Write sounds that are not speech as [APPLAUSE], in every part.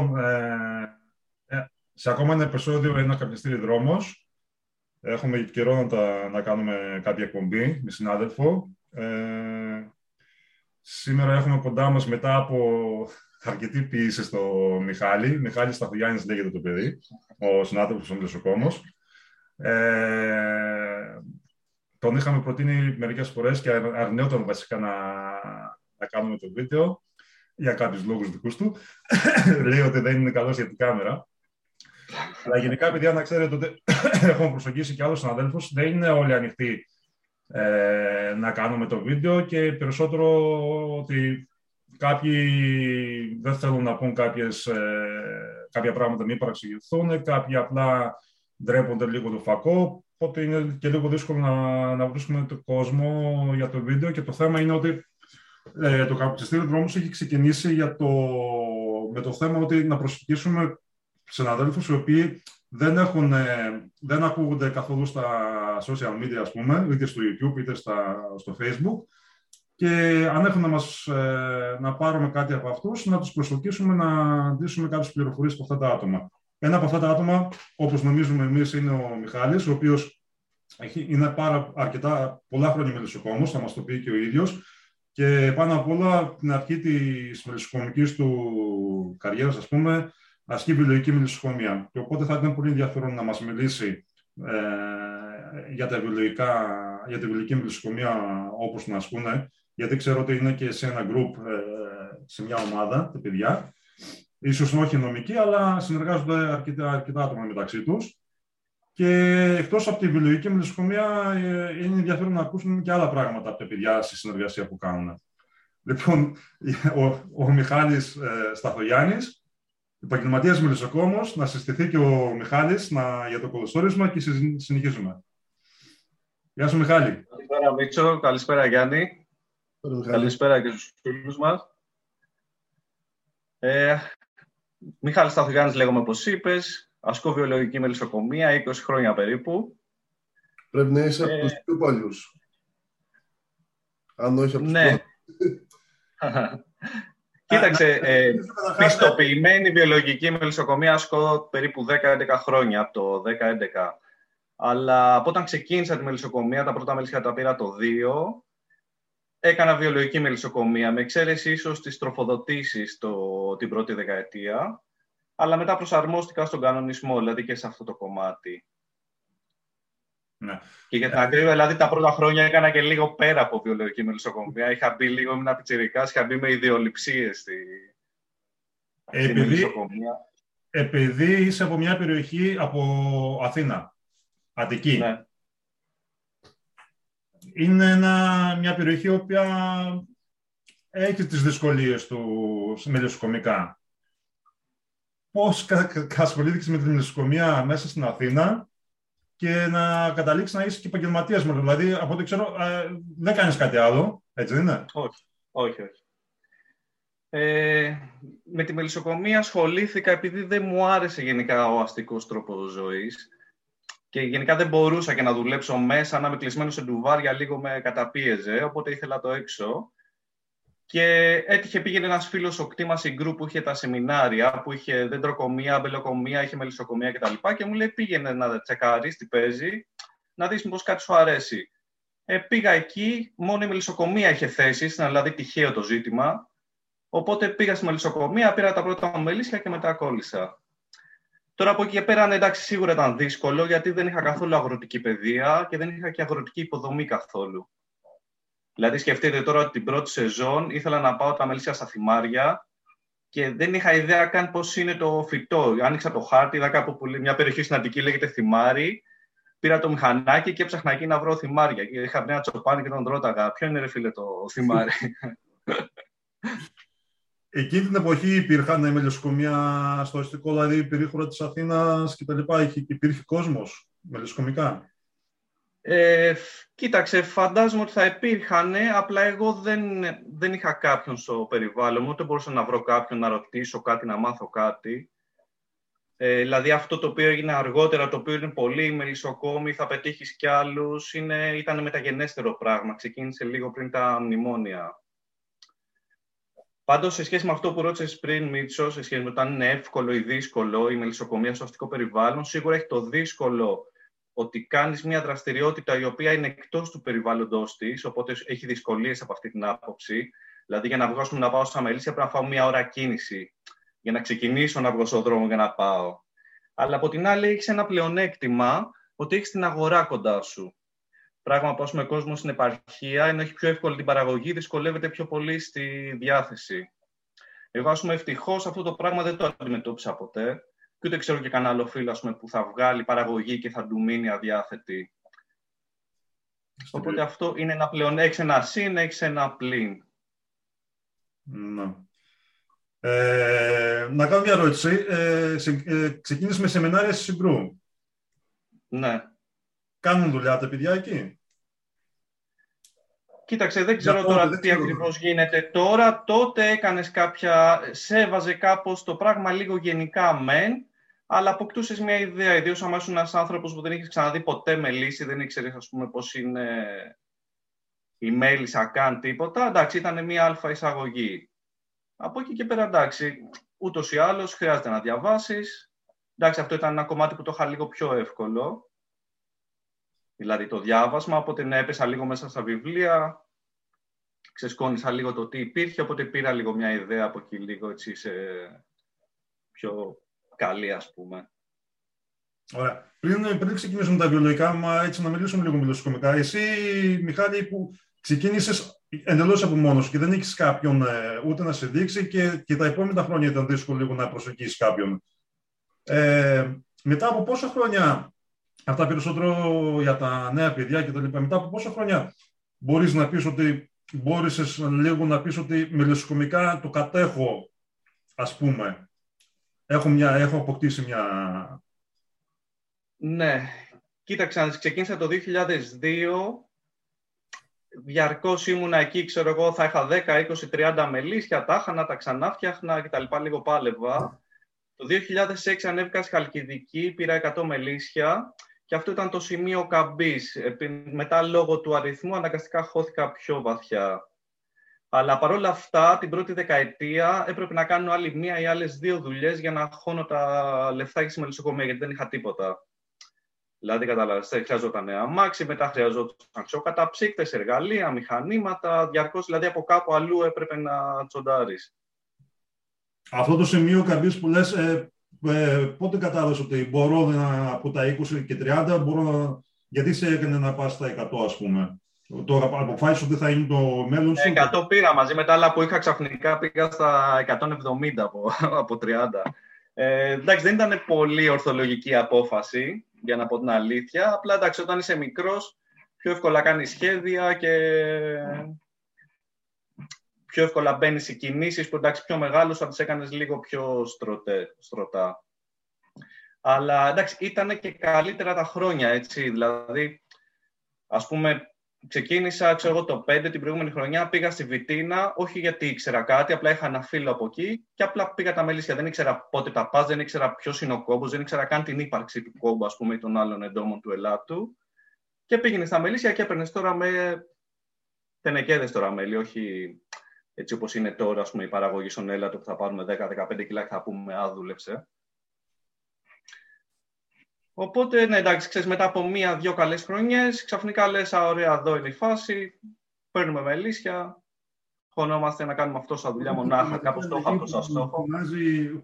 Λοιπόν, ε, ε, σε ακόμα ένα επεισόδιο ένα καπνιστήρι δρόμος. Έχουμε καιρό να, τα, να κάνουμε κάποια εκπομπή με συνάδελφο. Ε, σήμερα έχουμε κοντά μας μετά από αρκετή ποιήση στο Μιχάλη. Μιχάλη Σταθογιάννης λέγεται το παιδί, ο συνάδελφος ο Μελισσοκόμος. Ε, τον είχαμε προτείνει μερικές φορές και αρνιόταν βασικά να, να κάνουμε το βίντεο για κάποιους λόγους δικούς του. [COUGHS] Λέει ότι δεν είναι καλός για την κάμερα. Αλλά γενικά, παιδιά, να ξέρετε ότι [COUGHS] έχουμε προσεγγίσει και άλλους συναδέλφους. Δεν είναι όλοι ανοιχτοί ε, να κάνουμε το βίντεο και περισσότερο ότι κάποιοι δεν θέλουν να πούν κάποιες, ε, κάποια πράγματα μην παραξηγηθούν, κάποιοι απλά ντρέπονται λίγο το φακό, οπότε είναι και λίγο δύσκολο να, να βρίσκουμε τον κόσμο για το βίντεο και το θέμα είναι ότι ε, το καπουτσιστήριο δρόμος έχει ξεκινήσει για το, με το θέμα ότι να προσεγγίσουμε συναδέλφους οι οποίοι δεν, έχουν, ε, δεν ακούγονται καθόλου στα social media, ας πούμε, είτε στο YouTube είτε στα, στο Facebook και αν έχουν να, μας, ε, να πάρουμε κάτι από αυτούς, να τους προσελκύσουμε να δείσουμε κάποιες πληροφορίες από αυτά τα άτομα. Ένα από αυτά τα άτομα, όπως νομίζουμε εμείς, είναι ο Μιχάλης, ο οποίος έχει, είναι πάρα αρκετά πολλά χρόνια μελισσοκόμος, θα μας το πει και ο ίδιος, και πάνω απ' όλα, την αρχή της μελισσοκομικής του καριέρας, ας πούμε, ασκεί βιολογική μελισσοκομεία. Και οπότε θα ήταν πολύ ενδιαφέρον να μας μιλήσει ε, για, τα βιολογικά, για τη βιολογική μελισσοκομεία όπως να ασκούν, γιατί ξέρω ότι είναι και σε ένα group, ε, σε μια ομάδα, τα παιδιά. Ίσως όχι νομικοί, αλλά συνεργάζονται αρκετά, αρκετά άτομα μεταξύ τους. Και εκτός από τη βιολογική μελισσοκομεία, ε, είναι ενδιαφέρον να ακούσουν και άλλα πράγματα από τα παιδιά στη συνεργασία που κάνουν. Λοιπόν, ο, ο Μιχάλης ε, Σταθογιάννης, επαγγελματίας μελισσοκόμο, να συστηθεί και ο Μιχάλης να, για το κολοστόρισμα και συνεχίζουμε. Γεια σου, Μιχάλη. Καλησπέρα, Μίτσο. Καλησπέρα, Γιάννη. Καλησπέρα και στους φίλους μας. Ε, Μιχάλης Σταθογιάννης λέγομαι, όπως είπες. Ασκώ βιολογική μελισσοκομεία, 20 χρόνια περίπου. Πρέπει να είσαι ε... από τους πιο παλιούς. Αν όχι από τους ναι. [LAUGHS] Κοίταξε, ε, πιστοποιημένη βιολογική μελισσοκομεία ασκώ περίπου 10-11 χρόνια, από το 10-11. Αλλά από όταν ξεκίνησα τη μελισσοκομεία, τα πρώτα μέλισσα τα πήρα το 2, έκανα βιολογική μελισσοκομεία, με εξαίρεση ίσως τις τροφοδοτήσεις το, την πρώτη δεκαετία, αλλά μετά προσαρμόστηκα στον κανονισμό, δηλαδή και σε αυτό το κομμάτι. Ναι. Και για την ακρίβεια, δηλαδή τα πρώτα χρόνια έκανα και λίγο πέρα από βιολογική μελισσοκομεία. Είχα μπει λίγο, ήμουν πιτσιρικά, είχα μπει με ιδεολειψίες στη, επειδή, μελισσοκομεία. Επειδή είσαι από μια περιοχή από Αθήνα, Αττική. Ναι. Είναι μια περιοχή η οποία έχει τις δυσκολίες του μελισσοκομικά. Πώς ασχολήθηκες με τη μελισσοκομεία μέσα στην Αθήνα και να καταλήξεις να είσαι και επαγγελματίας με Δηλαδή, από ό,τι ξέρω, ε, δεν κάνεις κάτι άλλο, έτσι δεν είναι; Όχι, όχι, όχι. Ε, με τη μελισσοκομεία ασχολήθηκα επειδή δεν μου άρεσε γενικά ο αστικός τρόπος ζωής και γενικά δεν μπορούσα και να δουλέψω μέσα, να είμαι κλεισμένος σε ντουβάρια, λίγο με καταπίεζε, οπότε ήθελα το έξω. Και έτυχε πήγαινε ένας φίλος ο κτήμα συγκρού που είχε τα σεμινάρια, που είχε δέντροκομεία, αμπελοκομεία, είχε μελισσοκομεία κτλ. Και, και μου λέει πήγαινε να τσεκάρεις τι παίζει, να δεις μήπω κάτι σου αρέσει. Ε, πήγα εκεί, μόνο η μελισσοκομεία είχε θέσει, ήταν δηλαδή τυχαίο το ζήτημα. Οπότε πήγα στη μελισσοκομεία, πήρα τα πρώτα μου μελίσια και μετά κόλλησα. Τώρα από εκεί και πέρα, ναι, εντάξει, σίγουρα ήταν δύσκολο γιατί δεν είχα καθόλου αγροτική παιδεία και δεν είχα και αγροτική υποδομή καθόλου. Δηλαδή, σκεφτείτε τώρα ότι την πρώτη σεζόν ήθελα να πάω τα μελίσια στα θυμάρια και δεν είχα ιδέα καν πώς είναι το φυτό. Άνοιξα το χάρτη, είδα κάπου που μια περιοχή στην Αττική λέγεται θυμάρι. Πήρα το μηχανάκι και έψαχνα εκεί να βρω θυμάρια. Και είχα μια τσοπάνη και τον ρώταγα, Ποιο είναι ρε φίλε το θυμάρι; [LAUGHS] Εκείνη την εποχή υπήρχαν μελισσοκομεία στο αστικό, δηλαδή περίχωρα της Αθήνας κτλ. Υπήρχε κόσμος μελισσοκομικά. Ε, κοίταξε, φαντάζομαι ότι θα υπήρχαν, απλά εγώ δεν, δεν είχα κάποιον στο περιβάλλον μου, ούτε μπορούσα να βρω κάποιον να ρωτήσω κάτι, να μάθω κάτι. Ε, δηλαδή αυτό το οποίο έγινε αργότερα, το οποίο είναι πολύ μελισσοκόμη, θα πετύχεις κι άλλους, είναι, ήταν μεταγενέστερο πράγμα, ξεκίνησε λίγο πριν τα μνημόνια. Πάντως, σε σχέση με αυτό που ρώτησες πριν, Μίτσο, σε σχέση με το αν είναι εύκολο ή δύσκολο η μελισσοκομεία στο αστικό περιβάλλον, σίγουρα έχει το δύσκολο ότι κάνεις μια δραστηριότητα η οποία είναι εκτός του περιβάλλοντος της, οπότε έχει δυσκολίες από αυτή την άποψη. Δηλαδή, για να βγω να πάω στα μελίσια, πρέπει να φάω μια ώρα κίνηση για να ξεκινήσω να βγω στον δρόμο για να πάω. Αλλά από την άλλη, έχεις ένα πλεονέκτημα ότι έχεις την αγορά κοντά σου. Πράγμα που, ο κόσμος στην επαρχία, ενώ έχει πιο εύκολη την παραγωγή, δυσκολεύεται πιο πολύ στη διάθεση. Εγώ, ας πούμε, ευτυχώς αυτό το πράγμα δεν το αντιμετώπισα ποτέ. Και ούτε ξέρω και κανένα άλλο φίλο πούμε, που θα βγάλει παραγωγή και θα του μείνει αδιάθετη. Οπότε αυτό είναι ένα πλέον. Έχεις ένα συν, έχεις ένα πλήν. Να. Ε, να κάνω μια ερώτηση. Ε, ε, ξεκίνησες με σεμινάρια στη Συγκρού. Ναι. Κάνουν δουλειά τα παιδιά εκεί; Κοίταξε, δεν ξέρω τώρα τι ακριβώς γίνεται τώρα. Τότε έκανες κάποια. Σέβαζε κάπως το πράγμα λίγο γενικά μεν, αλλά αποκτούσες μια ιδέα. Ιδίως αν ήσουν ένας άνθρωπος που δεν έχει ξαναδεί ποτέ με λύση, δεν ήξερες, ας πούμε, πώς είναι η μέλισσα καν τίποτα. Εντάξει, ήταν μια αλφα εισαγωγή. Από εκεί και πέρα, εντάξει, ούτως ή άλλως χρειάζεται να διαβάσεις. Εντάξει, αυτό ήταν ένα κομμάτι που το είχα λίγο πιο εύκολο. Δηλαδή το διάβασμα, οπότε ναι, έπεσα λίγο μέσα στα βιβλία, ξεσκόνησα λίγο το τι υπήρχε, οπότε πήρα λίγο μια ιδέα από εκεί λίγο έτσι σε πιο καλή ας πούμε. Ωραία. Πριν, πριν ξεκινήσουμε τα βιολογικά, μα έτσι να μιλήσουμε λίγο μιλοσυκομικά. Εσύ, Μιχάλη, που ξεκίνησες εντελώς από μόνος σου και δεν έχεις κάποιον ε, ούτε να σε δείξει και, και τα επόμενα χρόνια ήταν δύσκολο λίγο να προσεγγίσεις κάποιον. Ε, μετά από πόσα χρόνια αυτά περισσότερο για τα νέα παιδιά και τα λοιπά. Μετά από πόσα χρόνια μπορείς να πεις ότι μπόρεσες λίγο να πεις ότι μελισσοκομικά το κατέχω, ας πούμε. Έχω, μια, έχω αποκτήσει μια... Ναι. Κοίταξε, ξεκίνησα το 2002. Διαρκώς ήμουνα εκεί, ξέρω εγώ, θα είχα 10, 20, 30 μελίσια, τα είχα να τα ξανά φτιάχνα και τα λοιπά, λίγο πάλευα. Το 2006 ανέβηκα στη Χαλκιδική, πήρα 100 μελίσια και αυτό ήταν το σημείο καμπής. Μετά, λόγω του αριθμού, αναγκαστικά χώθηκα πιο βαθιά. Αλλά παρόλα αυτά, την πρώτη δεκαετία έπρεπε να κάνω άλλη μία ή άλλες δύο δουλειές για να χώνω τα λεφτά στη μελισσοκομεία, γιατί δεν είχα τίποτα. Δηλαδή, καταλάβετε, χρειαζόταν αμάξι, μετά χρειαζόταν καταψύκτες, εργαλεία, μηχανήματα, διαρκώς, δηλαδή από κάπου αλλού έπρεπε να τσοντάρεις. Αυτό το σημείο καρδής που λες, ε, ε, πότε κατάλαβες ότι μπορώ να, από τα 20 και 30, μπορώ να, γιατί σε έκανε να πας στα 100 ας πούμε; Τώρα αποφάσισε ότι θα είναι το μέλλον σου. 100 πήρα μαζί με τα άλλα που είχα ξαφνικά πήγα στα 170 από, [LAUGHS] από 30. Ε, εντάξει, δεν ήταν πολύ ορθολογική απόφαση, για να πω την αλήθεια. Απλά εντάξει, όταν είσαι μικρός, πιο εύκολα κάνεις σχέδια και πιο εύκολα μπαίνεις σε κινήσεις που εντάξει πιο μεγάλος θα τις έκανες λίγο πιο στρωτέ, στρωτά. Αλλά εντάξει, ήταν και καλύτερα τα χρόνια, έτσι. Δηλαδή, ας πούμε, ξεκίνησα, ξέρω εγώ, το 5 την προηγούμενη χρονιά, πήγα στη Βιτίνα, όχι γιατί ήξερα κάτι, απλά είχα ένα φίλο από εκεί και απλά πήγα τα μελίσια. Δεν ήξερα πότε τα πας, δεν ήξερα ποιος είναι ο κόμπος, δεν ήξερα καν την ύπαρξη του κόμπου, ας πούμε, ή των άλλων εντόμων του Ελάτου. Και πήγαινε στα μελίσια και έπαιρνες τώρα με τενεκέδες τώρα μέλη, όχι έτσι όπως είναι τώρα ας πούμε, η παραγωγή στον έλατο που θα πάρουμε 10-15 κιλά και θα πούμε «Α, δούλεψε». Οπότε, ναι, εντάξει, ξέρεις, μετά από μία-δυο καλές χρονιές, ξαφνικά λες, α, ωραία, εδώ είναι η φάση, παίρνουμε μελίσια, χωνόμαστε να κάνουμε αυτό σαν δουλειά μονάχα, κάπως το έχω αυτό σαν στόχο.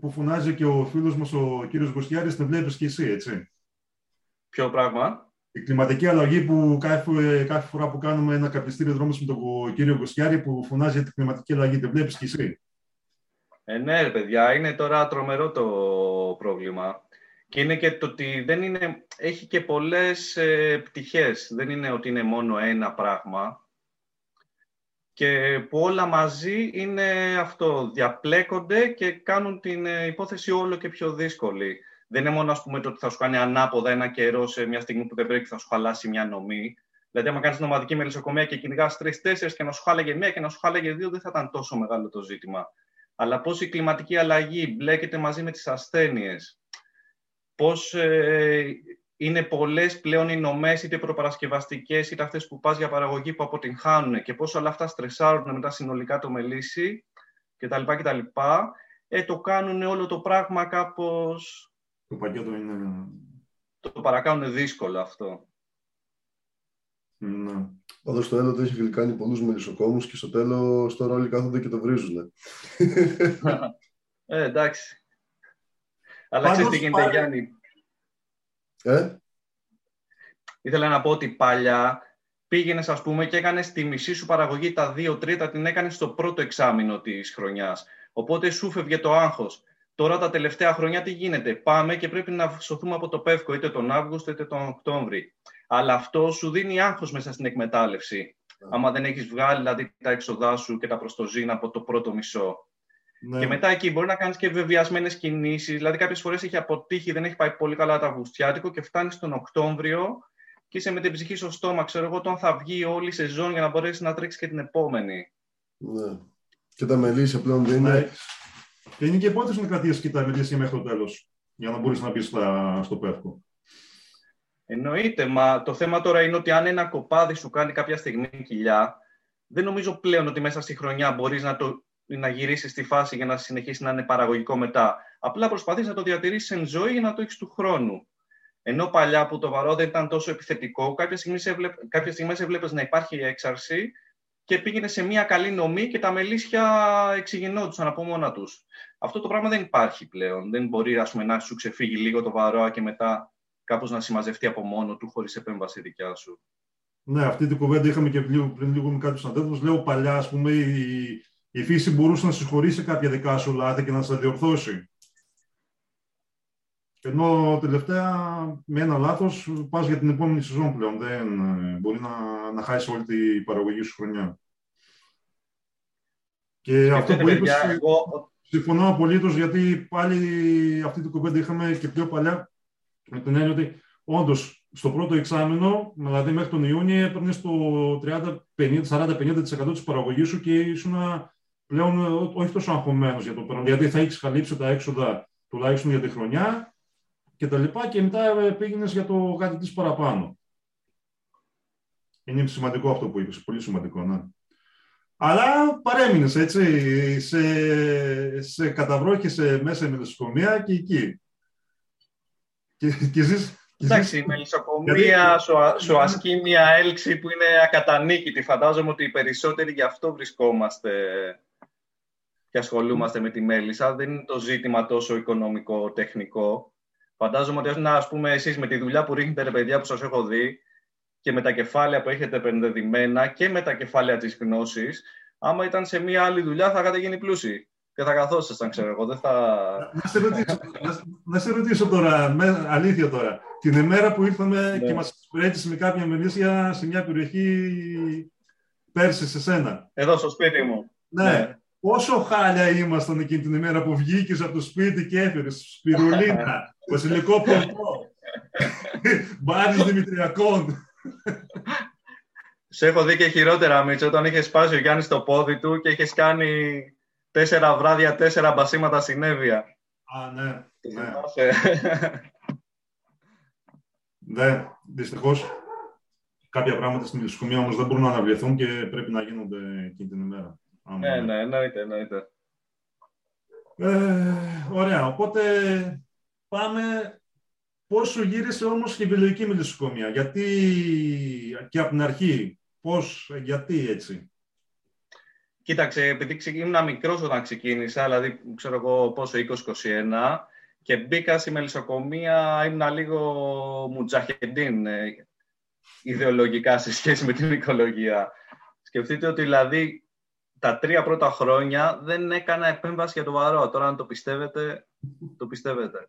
Που φωνάζει και ο φίλος μας ο κύριος Γκοστιάρης, το βλέπεις και εσύ, έτσι. Ποιο πράγμα; η κλιματική αλλαγή που κάθε, κάθε φορά που κάνουμε ένα καπιστήριο δρόμος με τον κύριο Γκοστιάρη που φωνάζει για την κλιματική αλλαγή, δεν βλέπεις κι εσύ. Ε, ναι, παιδιά, είναι τώρα τρομερό το πρόβλημα. Και είναι και το ότι δεν είναι, έχει και πολλές ε, πτυχές. Δεν είναι ότι είναι μόνο ένα πράγμα. Και που όλα μαζί είναι αυτό, διαπλέκονται και κάνουν την ε, υπόθεση όλο και πιο δύσκολη. Δεν είναι μόνο ας πούμε, το ότι θα σου κάνει ανάποδα ένα καιρό σε μια στιγμή που δεν πρέπει και θα σου χαλάσει μια νομή. Δηλαδή, άμα κάνεις νομαδική μελισσοκομεία και κυνηγάς τρει-τέσσερι και να σου χάλαγε μία και να σου χάλαγε δύο, δεν θα ήταν τόσο μεγάλο το ζήτημα. Αλλά πώς η κλιματική αλλαγή μπλέκεται μαζί με τις ασθένειες, πώς ε, είναι πολλές πλέον οι νομές, είτε προπαρασκευαστικές, είτε αυτές που πας για παραγωγή που αποτυγχάνουν και πώς όλα αυτά στρεσάρουν μετά συνολικά το μελίσι, κτλ. κτλ. Ε, το κάνουν όλο το πράγμα κάπως... Το πακέτο είναι... Το παρακάνουν δύσκολο αυτό. Ναι. Πάντως στο Έλοτο έχει γλυκάνει πολλούς μελισσοκόμους και στο τέλος τώρα όλοι κάθονται και το βρίζουν. [LAUGHS] ε, εντάξει. Αλλά ξέρεις τι γίνεται, Γιάννη; Ε; Ήθελα να πω ότι παλιά πήγαινες, ας πούμε, και έκανες τη μισή σου παραγωγή, τα δύο τρίτα την έκανες στο πρώτο εξάμεινο της χρονιάς. Οπότε σου φεύγε το άγχος. Τώρα τα τελευταία χρόνια τι γίνεται; Πάμε και πρέπει να σωθούμε από το πεύκο είτε τον Αύγουστο είτε τον Οκτώβρη. Αλλά αυτό σου δίνει άγχος μέσα στην εκμετάλλευση. Yeah. Άμα δεν έχεις βγάλει δηλαδή, τα έξοδά σου και τα προστοζήν από το πρώτο μισό. Ναι. Και μετά εκεί μπορεί να κάνεις και βεβαιασμένες κινήσεις. Δηλαδή, κάποιες φορές έχει αποτύχει, δεν έχει πάει πολύ καλά το Αυγουστιάτικο και φτάνει τον Οκτώβριο και είσαι με την ψυχή στο στόμα. Ξέρω εγώ όταν θα βγει όλη η σεζόν για να μπορέσεις να τρέξεις και την επόμενη. Ναι. Και τα μελίσια πλέον δεν είναι. Ναι. Και είναι και πότε να κρατήσεις και τα μελίσια μέχρι το τέλος. Για να μπορείς να μπεις στο πεύκο. Εννοείται, μα το θέμα τώρα είναι ότι αν ένα κοπάδι σου κάνει κάποια στιγμή κοιλιά, δεν νομίζω πλέον ότι μέσα στη χρονιά μπορείς να, το, να γυρίσει στη φάση για να συνεχίσει να είναι παραγωγικό μετά. Απλά προσπαθείς να το διατηρήσεις εν ζωή για να το έχεις του χρόνου. Ενώ παλιά που το βαρό δεν ήταν τόσο επιθετικό, κάποια στιγμή έβλεπε να υπάρχει έξαρση και πήγαινε σε μια καλή νομή και τα μελίσια εξηγηνόντουσαν από μόνα τους. Αυτό το πράγμα δεν υπάρχει πλέον. Δεν μπορεί ας πούμε, να σου ξεφύγει λίγο το βαρό και μετά κάπως να συμμαζευτεί από μόνο του χωρίς επέμβαση δικιά σου. Ναι, αυτή την κουβέντα είχαμε και πριν λίγο με κάποιους αδέλφου. Λέω παλιά, ας πούμε, η, η φύση μπορούσε να συγχωρήσει κάποια δικά σου λάθη και να τα διορθώσει. Ενώ τελευταία με ένα λάθος πας για την επόμενη σεζόν πλέον. Δεν μπορεί να, να χάσεις όλη την παραγωγή σου χρονιά. Και αυτό που είπες, εγώ... συμφωνώ απολύτως γιατί πάλι αυτή την κουβέντα είχαμε και πιο παλιά με την έννοια ότι όντως στο πρώτο εξάμεινο, δηλαδή μέχρι τον Ιούνιο, έπαιρνες το 40-50% της παραγωγής σου και ήσουν πλέον όχι τόσο αγχωμένος για το πράγμα. Γιατί θα έχεις καλύψει τα έξοδα τουλάχιστον για τη χρονιά και τα λοιπά και μετά πήγαινες για το κάτι της παραπάνω. Είναι σημαντικό αυτό που είπες, πολύ σημαντικό, ναι. Αλλά παρέμεινες έτσι, σε, σε καταβρό και σε μέσα με και εκεί. Και, και Εντάξει, η μελισσοκομεία σου, ασκεί μια έλξη που είναι ακατανίκητη. Φαντάζομαι ότι οι περισσότεροι γι' αυτό βρισκόμαστε και ασχολούμαστε με τη μέλισσα. Δεν είναι το ζήτημα τόσο οικονομικό, τεχνικό. Φαντάζομαι ότι ας πούμε εσείς με τη δουλειά που ρίχνετε ρε παιδιά που σας έχω δει και με τα κεφάλαια που έχετε επενδεδημένα και με τα κεφάλαια της γνώσης, άμα ήταν σε μια άλλη δουλειά θα είχατε γίνει πλούσιοι και θα καθόσασταν, ξέρω εγώ. Δεν θα... να, σε ρωτήσω, να, σε ρωτήσω τώρα, με, αλήθεια τώρα. Την ημέρα που ήρθαμε ναι. και μας εξυπηρέτησε με κάποια μελίσια σε μια περιοχή πέρσι σε σένα. Εδώ στο σπίτι μου. Ναι. ναι. Πόσο χάλια ήμασταν εκείνη την ημέρα που βγήκες από το σπίτι και έφερες σπιρουλίνα, [LAUGHS] βασιλικό πορτό, μπάρις δημητριακών. Σε έχω δει και χειρότερα, Μίτσο, όταν είχες σπάσει ο Γιάννης το πόδι του και είχες κάνει τέσσερα βράδια, τέσσερα μπασίματα συνέβεια. Α, ναι. ναι. ναι, δυστυχώς κάποια πράγματα στην ηλιοσκομεία όμως δεν μπορούν να αναβληθούν και πρέπει να γίνονται εκείνη την ημέρα. Ναι, ναι, εννοείται, εννοείται. Ε, ωραία, οπότε πάμε πώς σου γύρισε όμως και η βιολογική μιλισσοκομεία. Γιατί και από την αρχή, πώς, γιατί έτσι; Κοίταξε, επειδή ήμουν μικρός όταν ξεκίνησα, δηλαδή ξέρω εγώ πόσο, 20-21, και μπήκα στη μελισσοκομεία, ήμουν λίγο μουτζαχεντίν ε, ιδεολογικά σε σχέση με την οικολογία. Σκεφτείτε ότι δηλαδή τα τρία πρώτα χρόνια δεν έκανα επέμβαση για το βαρό. Τώρα αν το πιστεύετε, το πιστεύετε.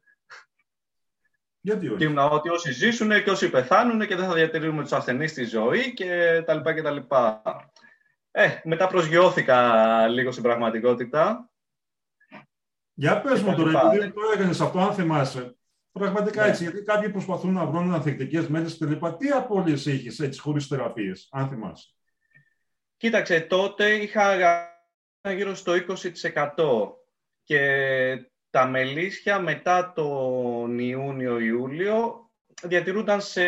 Γιατί όχι; Και ήμουν ότι όσοι ζήσουν και όσοι πεθάνουν και δεν θα διατηρούμε τους ασθενείς στη ζωή και τα λοιπά και τα λοιπά. Ε, μετά προσγειώθηκα λίγο στην πραγματικότητα. Για πες μου τώρα, επειδή το έκανες αυτό, αν θυμάσαι. Πραγματικά ναι. έτσι, γιατί κάποιοι προσπαθούν να βρουν ανθεκτικές μέρες και λοιπά. Τι απώλειες είχες έτσι χωρίς θεραπείες, αν θυμάσαι; Κοίταξε, τότε είχα γύρω στο 20% και τα μελίσια μετά τον Ιούνιο-Ιούλιο διατηρούνταν σε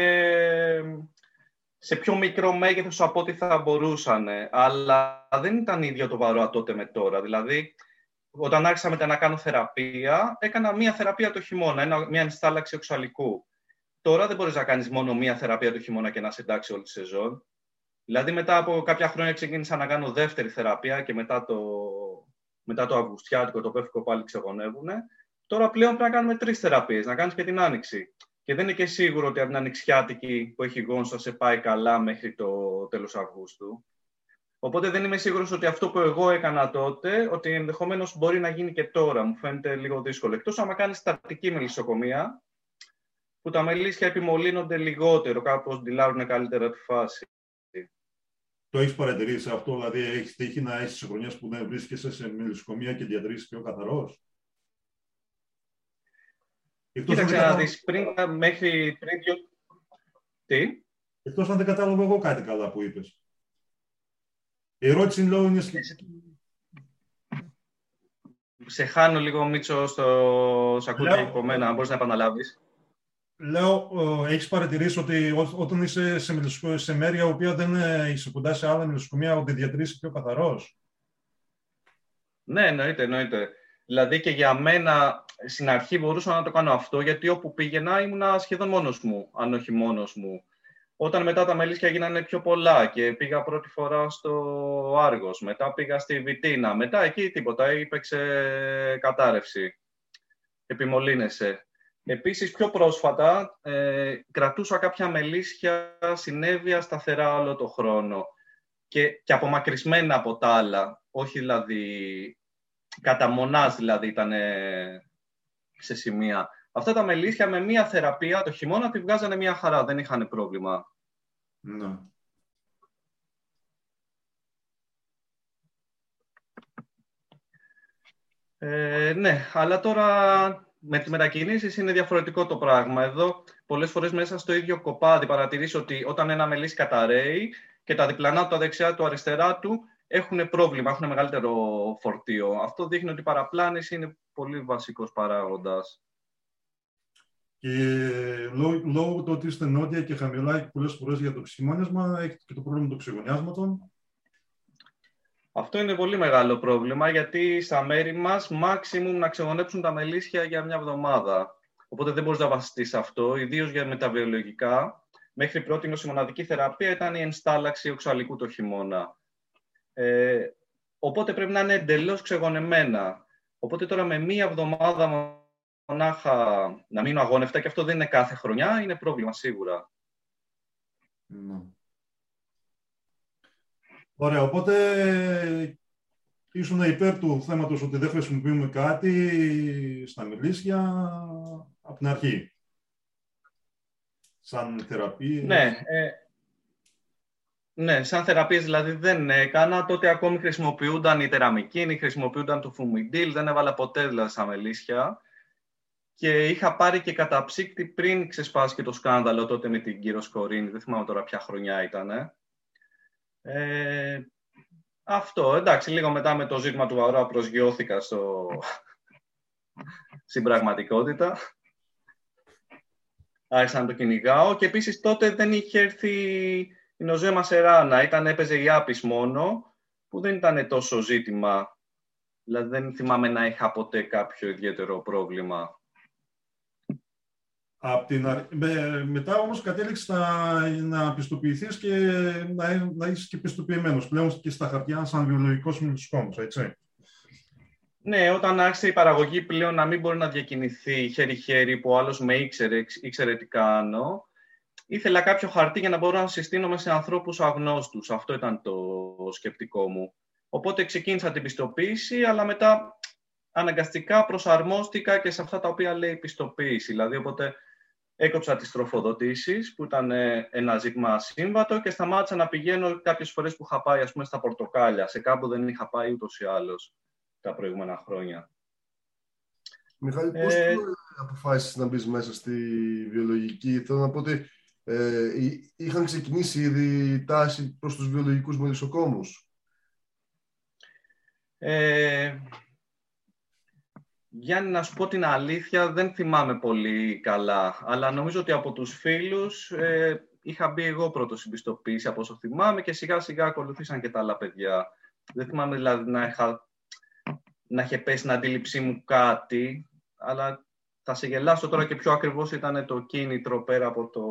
σε πιο μικρό μέγεθος από ό,τι θα μπορούσαν. Αλλά δεν ήταν ίδιο το βαρό τότε με τώρα. Δηλαδή, όταν άρχισα μετά να κάνω θεραπεία, έκανα μία θεραπεία το χειμώνα, ένα, μία ενστάλλαξη οξαλικού. Τώρα δεν μπορείς να κάνεις μόνο μία θεραπεία το χειμώνα και να σε εντάξει όλη τη σεζόν. Δηλαδή μετά από κάποια χρόνια ξεκίνησα να κάνω δεύτερη θεραπεία και μετά το, μετά το Αυγουστιάτικο, το πέφτικο πάλι ξεγονεύουν. Τώρα πλέον πρέπει να κάνουμε τρεις θεραπείες, να κάνεις και την άνοιξη. Και δεν είναι και σίγουρο ότι από την ανοιξιάτικη που έχει γόνσα σε πάει καλά μέχρι το τέλος Αυγούστου. Οπότε δεν είμαι σίγουρος ότι αυτό που εγώ έκανα τότε, ότι ενδεχομένως μπορεί να γίνει και τώρα. Μου φαίνεται λίγο δύσκολο. Εκτός άμα κάνεις στατική μελισσοκομεία, που τα μελίσια επιμολύνονται λιγότερο, κάπως ντυλάρουν καλύτερα τη φάση. Το έχεις παρατηρήσει αυτό, δηλαδή έχεις τύχει να έχεις σε χρονιές που δεν βρίσκεσαι σε μελισσοκομεία και διατηρήσεις πιο καθαρός; Κοίταξε να δεις, πριν, μέχρι πριν δύο... Τι; Εκτός αν δεν κατάλαβα εγώ κάτι καλά που είπες. Η ερώτηση λέω είναι Σε χάνω λίγο, Μίτσο, στο σακούτι από μένα, μπορείς να επαναλάβεις. Λέω, έχεις παρατηρήσει ότι όταν είσαι σε, σε μέρη η οποία δεν είσαι κοντά σε άλλα μελισσοκομεία, ότι διατηρήσει πιο καθαρός; Ναι, εννοείται, εννοείται. Δηλαδή και για μένα στην αρχή μπορούσα να το κάνω αυτό, γιατί όπου πήγαινα ήμουνα σχεδόν μόνος μου, αν όχι μόνος μου. Όταν μετά τα μελίσια γίνανε πιο πολλά και πήγα πρώτη φορά στο Άργος, μετά πήγα στη Βιτίνα, μετά εκεί τίποτα, έπαιξε κατάρρευση, επιμολύνεσαι. Επίσης, πιο πρόσφατα, ε, κρατούσα κάποια μελίσια συνέβεια σταθερά όλο το χρόνο και, και απομακρυσμένα από τα άλλα, όχι δηλαδή κατά μονάς δηλαδή ήταν σε σημεία. Αυτά τα μελίσια με μία θεραπεία το χειμώνα τη βγάζανε μία χαρά, δεν είχαν πρόβλημα. Ναι. Ε, ναι, αλλά τώρα με τις μετακινήσεις είναι διαφορετικό το πράγμα. Εδώ πολλές φορές μέσα στο ίδιο κοπάδι παρατηρείς ότι όταν ένα μελίσι καταραίει και τα διπλανά του, τα δεξιά του, αριστερά του έχουν πρόβλημα, έχουν μεγαλύτερο φορτίο. Αυτό δείχνει ότι η παραπλάνηση είναι πολύ βασικός παράγοντας. Και λόγω, του ότι είστε νότια και χαμηλά και πολλές φορές για το ξυμάνισμα, έχετε και το πρόβλημα των ξυγονιάσματων. Αυτό είναι πολύ μεγάλο πρόβλημα, γιατί στα μέρη μας, maximum να ξεγονέψουν τα μελίσια για μια εβδομάδα. Οπότε δεν μπορείς να βασιστείς σε αυτό, ιδίως για μεταβιολογικά. Μέχρι πρώτη η μοναδική θεραπεία ήταν η ενστάλλαξη οξαλικού το χειμώνα. Ε, οπότε πρέπει να είναι εντελώς ξεγονεμένα. Οπότε τώρα με μία εβδομάδα μονάχα να μείνω αγώνευτα και αυτό δεν είναι κάθε χρονιά, είναι πρόβλημα σίγουρα. Ναι. Ωραία, οπότε ήσουν υπέρ του θέματος ότι δεν χρησιμοποιούμε κάτι στα μελίσια από την αρχή. Σαν θεραπεία. Ναι, ε, ναι, σαν θεραπείες δηλαδή δεν έκανα. Τότε ακόμη χρησιμοποιούνταν η τεραμικίνη, χρησιμοποιούνταν το φουμιντήλ, δεν έβαλα ποτέ δηλαδή στα μελίσια και είχα πάρει και καταψύκτη πριν ξεσπάσει και το σκάνδαλο τότε με την κύριο Σκορίνη. Δεν θυμάμαι τώρα ποια χρονιά ήταν. Ε, αυτό, εντάξει, λίγο μετά με το ζήτημα του Βαρόα προσγειώθηκα στο... στην πραγματικότητα. Άρχισα να το κυνηγάω και επίσης τότε δεν είχε έρθει η Νοζέ Μασεράνα. Ήταν, έπαιζε η Άπης μόνο, που δεν ήταν τόσο ζήτημα. Δηλαδή δεν θυμάμαι να είχα ποτέ κάποιο ιδιαίτερο πρόβλημα. Απ την, με, μετά όμως κατέληξε να, να πιστοποιηθείς και να, να είσαι και πιστοποιημένος πλέον και στα χαρτιά σαν βιολογικός μυθιστόμος, έτσι. Ναι, όταν άρχισε η παραγωγή πλέον να μην μπορεί να διακινηθεί χέρι-χέρι που ο άλλος με ήξερε, ήξερε τι κάνω, ήθελα κάποιο χαρτί για να μπορώ να συστήνομαι σε ανθρώπους αγνώστους. Αυτό ήταν το σκεπτικό μου. Οπότε ξεκίνησα την πιστοποίηση, αλλά μετά αναγκαστικά προσαρμόστηκα και σε αυτά τα οποία λέει η πιστοποίηση. Δηλαδή, οπότε έκοψα τις τροφοδοτήσεις, που ήταν ε, ένα ζήτημα σύμβατο και σταμάτησα να πηγαίνω κάποιες φορές που είχα πάει, ας πούμε, στα πορτοκάλια. Σε κάπου δεν είχα πάει ούτως ή άλλως τα προηγούμενα χρόνια. Μιχάλη, πώς ε... αποφάσισες να μπεις μέσα στη βιολογική; Θέλω να πω ότι ε, είχαν ξεκινήσει ήδη τάση προς τους βιολογικούς μελισσοκόμους. Ε, Γιάννη, να σου πω την αλήθεια, δεν θυμάμαι πολύ καλά, αλλά νομίζω ότι από τους φίλους ε, είχα μπει εγώ πρώτος στην πιστοποίηση, από όσο θυμάμαι, και σιγά σιγά ακολουθήσαν και τα άλλα παιδιά. Δεν θυμάμαι δηλαδή να είχα να είχε πέσει στην αντίληψή μου κάτι, αλλά θα σε γελάσω τώρα και πιο ακριβώς ήταν το κίνητρο πέρα από το...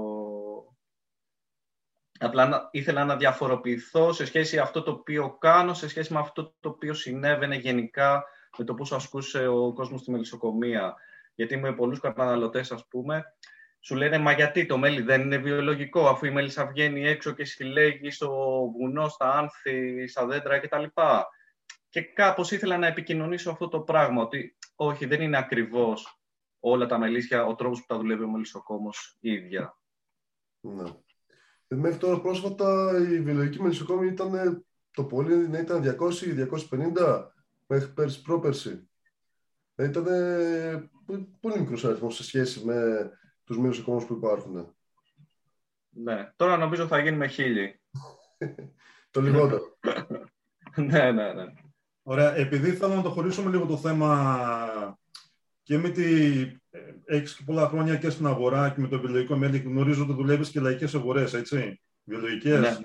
Απλά ήθελα να διαφοροποιηθώ σε σχέση με αυτό το οποίο κάνω, σε σχέση με αυτό το οποίο συνέβαινε γενικά με το πώς ασκούσε ο κόσμος στη μελισσοκομεία. Γιατί με πολλούς καταναλωτές, ας πούμε, σου λένε «Μα γιατί το μέλι δεν είναι βιολογικό, αφού η μέλισσα βγαίνει έξω και συλλέγει στο βουνό, στα άνθη, στα δέντρα κτλ». Και κάπως ήθελα να επικοινωνήσω αυτό το πράγμα, ότι όχι, δεν είναι ακριβώς όλα τα μελίσια, ο τρόπος που τα δουλεύει ο μελισσοκόμος ίδια. Ναι. Ε, μέχρι τώρα πρόσφατα η βιολογική μελισσοκόμη ήταν το πολύ να ήταν 200-250 μέχρι πέρσι πρόπερσι. Ε, ήταν πολύ μικρός αριθμός σε σχέση με τους μελισσοκόμους που υπάρχουν. Ναι, τώρα νομίζω θα γίνει με χίλιοι. [LAUGHS] το λιγότερο. [LAUGHS] ναι, ναι, ναι. Ωραία, επειδή θέλω να το χωρίσουμε λίγο το θέμα και με τη... Ε, έχεις και πολλά χρόνια και στην αγορά και με το βιολογικό μέλι γνωρίζω ότι δουλεύεις και λαϊκές αγορές, έτσι, βιολογικές;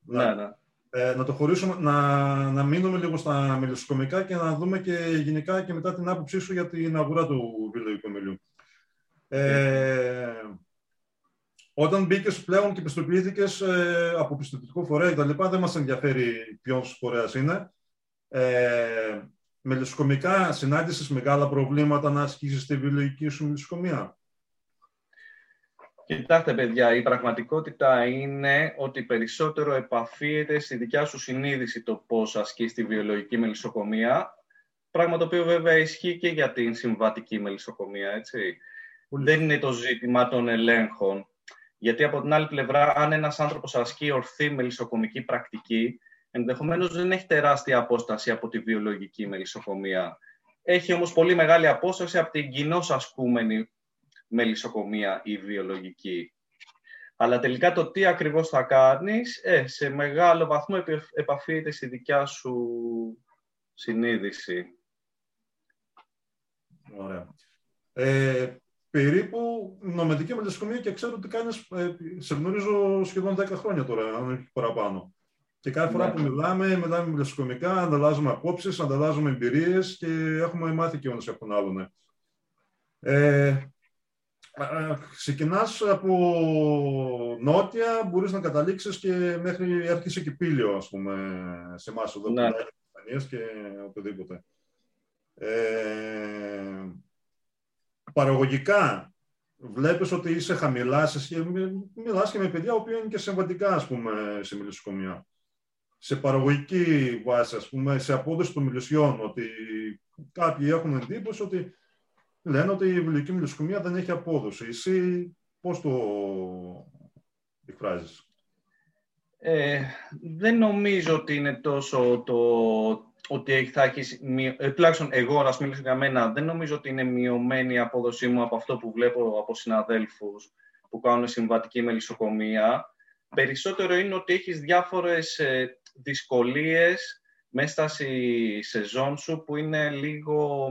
Ναι, ναι. ναι. Ε, να το χωρίσουμε, να, να μείνουμε λίγο στα μελισσοκομικά και να δούμε και γενικά και μετά την άποψή σου για την αγορά του βιολογικού μελιού. Ε, όταν μπήκες πλέον και πιστοποιήθηκες ε, από πιστοποιητικό φορέα κτλ., δεν μας ενδιαφέρει ποιος φορέας είναι. Ε, μελισσοκομικά συνάντησες μεγάλα προβλήματα να ασκήσεις τη βιολογική σου μελισσοκομεία; Κοιτάξτε, παιδιά, η πραγματικότητα είναι ότι περισσότερο επαφίεται στη δικιά σου συνείδηση το πώς ασκείς τη βιολογική μελισσοκομεία, πράγμα το οποίο βέβαια ισχύει και για την συμβατική μελισσοκομεία, έτσι. Δεν είναι το ζήτημα των ελέγχων. Γιατί από την άλλη πλευρά, αν ένας άνθρωπος ασκεί ορθή μελισσοκομική πρακτική, ενδεχομένως δεν έχει τεράστια απόσταση από τη βιολογική μελισσοκομεία. Έχει όμως πολύ μεγάλη απόσταση από την κοινώς ασκούμενη μελισσοκομεία ή βιολογική. Αλλά τελικά το τι ακριβώς θα κάνεις, ε, σε μεγάλο βαθμό επαφείται στη δικιά σου συνείδηση. Ωραία. Ε, περίπου νομετική μελισσοκομεία και ξέρω ότι κάνεις, ε, σε γνωρίζω σχεδόν 10 χρόνια τώρα, αν όχι παραπάνω. Και κάθε φορά ναι. που μιλάμε, μιλάμε μελισσοκομικά, ανταλλάζουμε απόψεις, ανταλλάζουμε εμπειρίες και έχουμε μάθει και ένας από τον άλλον. Ε, ξεκινάς από νότια, μπορείς να καταλήξεις και μέχρι έρχεσαι και πύλιο, ας πούμε, σε εμάς εδώ ναι. που και οτιδήποτε. Ε, παραγωγικά, βλέπεις ότι είσαι χαμηλά, σε, μιλάς και με παιδιά που είναι και συμβατικά, ας πούμε, σε μιλισσοκομεία. Σε παραγωγική βάση, ας πούμε, σε απόδοση των μιλησιών, ότι κάποιοι έχουν εντύπωση ότι λένε ότι η βιβλική μιλοσκομία δεν έχει απόδοση. Εσύ πώς το εκφράζεις; Ε, δεν νομίζω ότι είναι τόσο το ότι θα έχεις, ε, τουλάχιστον εγώ να μιλήσω για μένα, δεν νομίζω ότι είναι μειωμένη η απόδοσή μου από αυτό που βλέπω από συναδέλφους που κάνουν συμβατική μελισσοκομεία. Περισσότερο είναι ότι έχεις διάφορες ε, δυσκολίες μέσα στη σεζόν σου που είναι λίγο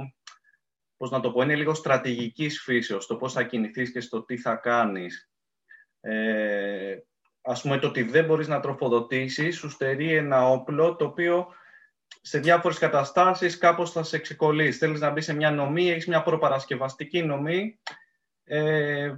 πώς να το πω, είναι λίγο στρατηγικής φύσεως, το πώς θα κινηθείς και στο τι θα κάνεις. Ε, ας πούμε, το ότι δεν μπορείς να τροφοδοτήσεις, σου στερεί ένα όπλο το οποίο σε διάφορες καταστάσεις κάπως θα σε ξεκολλήσει. Θέλεις να μπεις σε μια νομή, έχεις μια προπαρασκευαστική νομή. Ε,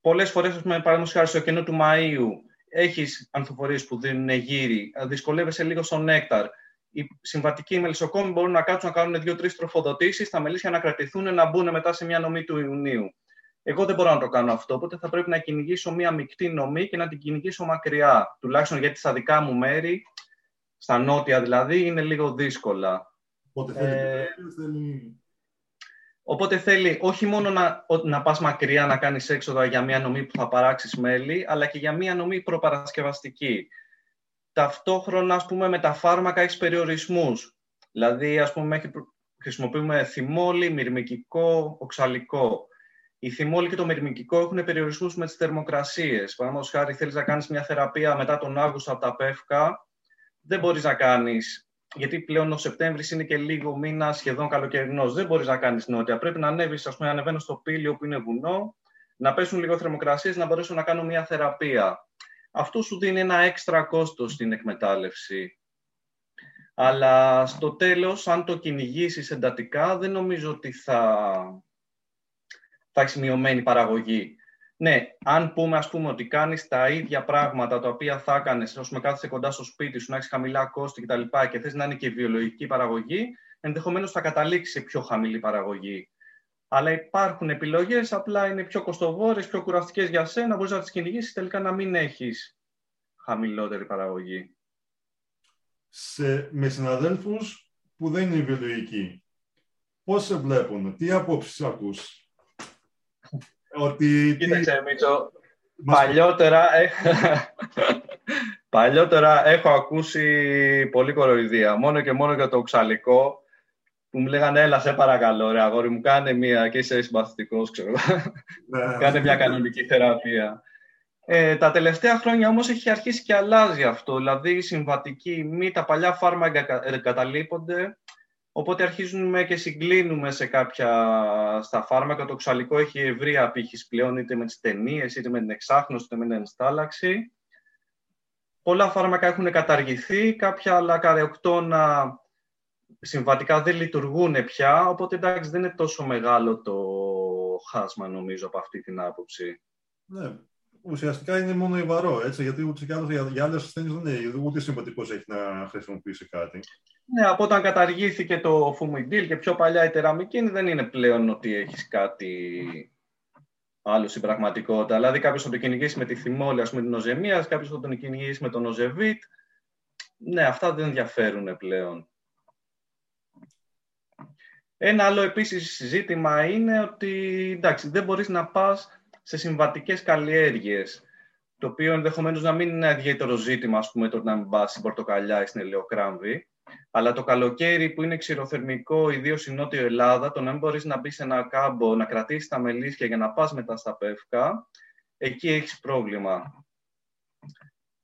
πολλές φορές, ας πούμε, παραδείγματος χάρη στο κενό του Μαΐου, έχεις ανθοφορίες που δίνουν γύρι, δυσκολεύεσαι λίγο στο νέκταρ οι συμβατικοί μελισσοκόμοι μπορούν να κάτσουν να κάνουν δύο-τρεις τροφοδοτήσεις, τα μελίσια να κρατηθούν, να μπουν μετά σε μια νομή του Ιουνίου. Εγώ δεν μπορώ να το κάνω αυτό, οπότε θα πρέπει να κυνηγήσω μια μεικτή νομή και να την κυνηγήσω μακριά. Τουλάχιστον γιατί στα δικά μου μέρη, στα νότια δηλαδή, είναι λίγο δύσκολα. Οπότε θέλει, ε, Οπότε θέλει όχι μόνο να, να πας μακριά να κάνεις έξοδα για μια νομή που θα παράξεις μέλη, αλλά και για μια νομή προπαρασκευαστική ταυτόχρονα, ας πούμε, με τα φάρμακα έχεις περιορισμούς. Δηλαδή, ας πούμε, χρησιμοποιούμε θυμόλι, μυρμικικό, οξαλικό. Η θυμόλη και το μυρμικικό έχουν περιορισμούς με τις θερμοκρασίες. Παραδείγματος χάρη, θέλεις να κάνεις μια θεραπεία μετά τον Αύγουστο από τα πεύκα, δεν μπορείς να κάνεις, γιατί πλέον ο Σεπτέμβρης είναι και λίγο μήνα σχεδόν καλοκαιρινός. Δεν μπορείς να κάνεις νότια. Πρέπει να ανέβεις, ας πούμε, ανεβαίνω στο πύλιο που είναι βουνό, να πέσουν λίγο θερμοκρασίες, να μπορέσω να κάνω μια θεραπεία αυτό σου δίνει ένα έξτρα κόστος στην εκμετάλλευση. Αλλά στο τέλος, αν το κυνηγήσεις εντατικά, δεν νομίζω ότι θα, θα έχεις μειωμένη παραγωγή. Ναι, αν πούμε, ας πούμε ότι κάνεις τα ίδια πράγματα τα οποία θα έκανες ώστε με κάθεσαι κοντά στο σπίτι σου, να έχεις χαμηλά κόστη κτλ. Και, και θες να είναι και βιολογική παραγωγή, ενδεχομένως θα καταλήξεις σε πιο χαμηλή παραγωγή. Αλλά υπάρχουν επιλογές, απλά είναι πιο κοστοβόρες, πιο κουραστικές για σένα, μπορείς να τις κυνηγήσεις, τελικά να μην έχεις χαμηλότερη παραγωγή. Σε, με συναδέλφους που δεν είναι βιολογικοί, πώς σε βλέπουν, τι απόψεις ακούς; Ότι, Κοίταξε, τι... Μίτσο, παλιότερα, [LAUGHS] παλιότερα έχω ακούσει πολύ κοροϊδία. Μόνο και μόνο για το ξαλικό που μου λέγανε έλα σε παρακαλώ ρε αγόρι μου κάνε μία και είσαι συμπαθητικός ξέρω ναι. κάνε μια κανονική θεραπεία. Ε, τα τελευταία χρόνια όμως έχει αρχίσει και αλλάζει αυτό, δηλαδή η συμβατική μη τα παλιά φάρμακα εγκαταλείπονται, οπότε αρχίζουμε και συγκλίνουμε σε κάποια στα φάρμακα. Το ξαλικό έχει ευρία απήχηση πλέον είτε με τις ταινίες, είτε με την εξάχνωση, είτε με την ενστάλλαξη. Πολλά φάρμακα έχουν καταργηθεί, κάποια άλλα καρεοκτώνα συμβατικά δεν λειτουργούν πια, οπότε εντάξει δεν είναι τόσο μεγάλο το χάσμα νομίζω από αυτή την άποψη. Ναι, ουσιαστικά είναι μόνο υβαρό, έτσι, γιατί ούτε και για, για άλλες ασθένειες δεν είναι ούτε συμβατικός έχει να χρησιμοποιήσει κάτι. Ναι, από όταν καταργήθηκε το φουμιντήλ και πιο παλιά η τεραμικίνη δεν είναι πλέον ότι έχεις κάτι άλλο στην πραγματικότητα. Δηλαδή κάποιος θα το κυνηγήσει με τη θυμόλη, ας πούμε την οζεμίας, κάποιος θα τον κυνηγήσει με τον οζεβίτ. Ναι, αυτά δεν ενδιαφέρουν πλέον. Ένα άλλο επίσης ζήτημα είναι ότι εντάξει, δεν μπορείς να πας σε συμβατικές καλλιέργειες, το οποίο ενδεχομένως να μην είναι ιδιαίτερο ζήτημα, ας πούμε, το να μην πας στην πορτοκαλιά ή στην ελαιοκράμβη, αλλά το καλοκαίρι που είναι ξηροθερμικό, ιδίως στην Νότιο Ελλάδα, το να μην μπορείς να μπεις σε ένα κάμπο, να κρατήσεις τα μελίσια για να πας μετά στα πεύκα, εκεί έχεις πρόβλημα.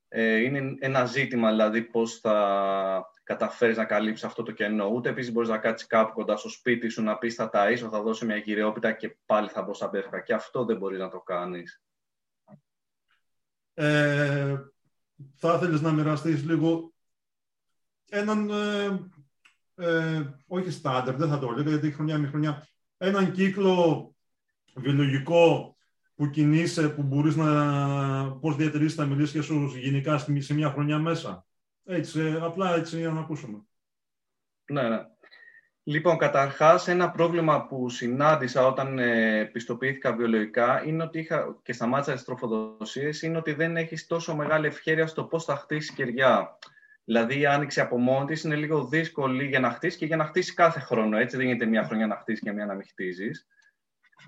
Ε, είναι ένα ζήτημα δηλαδή πώς θα καταφέρεις να καλύψεις αυτό το κενό. Ούτε επίσης μπορείς να κάτσεις κάπου κοντά στο σπίτι σου να πεις θα ταΐσω, θα δώσω μια γυρεόπιτα και πάλι θα μπω στα μπέρκα. Και αυτό δεν μπορείς να το κάνεις. Ε, θα ήθελε να μοιραστείς λίγο έναν. Ε, ε, όχι στάντερ, δεν θα το λέω γιατί χρονιά με χρονιά. Έναν κύκλο βιολογικό που κινείσαι, που μπορείς να πώς διατηρήσεις τα μιλήσια σου γενικά σε μια χρονιά μέσα. Έτσι, ε, απλά έτσι για να ακούσουμε. Ναι, ναι. Λοιπόν, καταρχάς, ένα πρόβλημα που συνάντησα όταν ε, πιστοποιήθηκα βιολογικά είναι ότι είχα και σταμάτησα τις τροφοδοσίες, είναι ότι δεν έχεις τόσο μεγάλη ευχαίρεια στο πώς θα χτίσεις κεριά. Δηλαδή, η άνοιξη από μόνη της είναι λίγο δύσκολη για να χτίσεις και για να χτίσεις κάθε χρόνο. Έτσι, δεν γίνεται μια χρονιά να χτίσεις και μια να μην χτίζεις.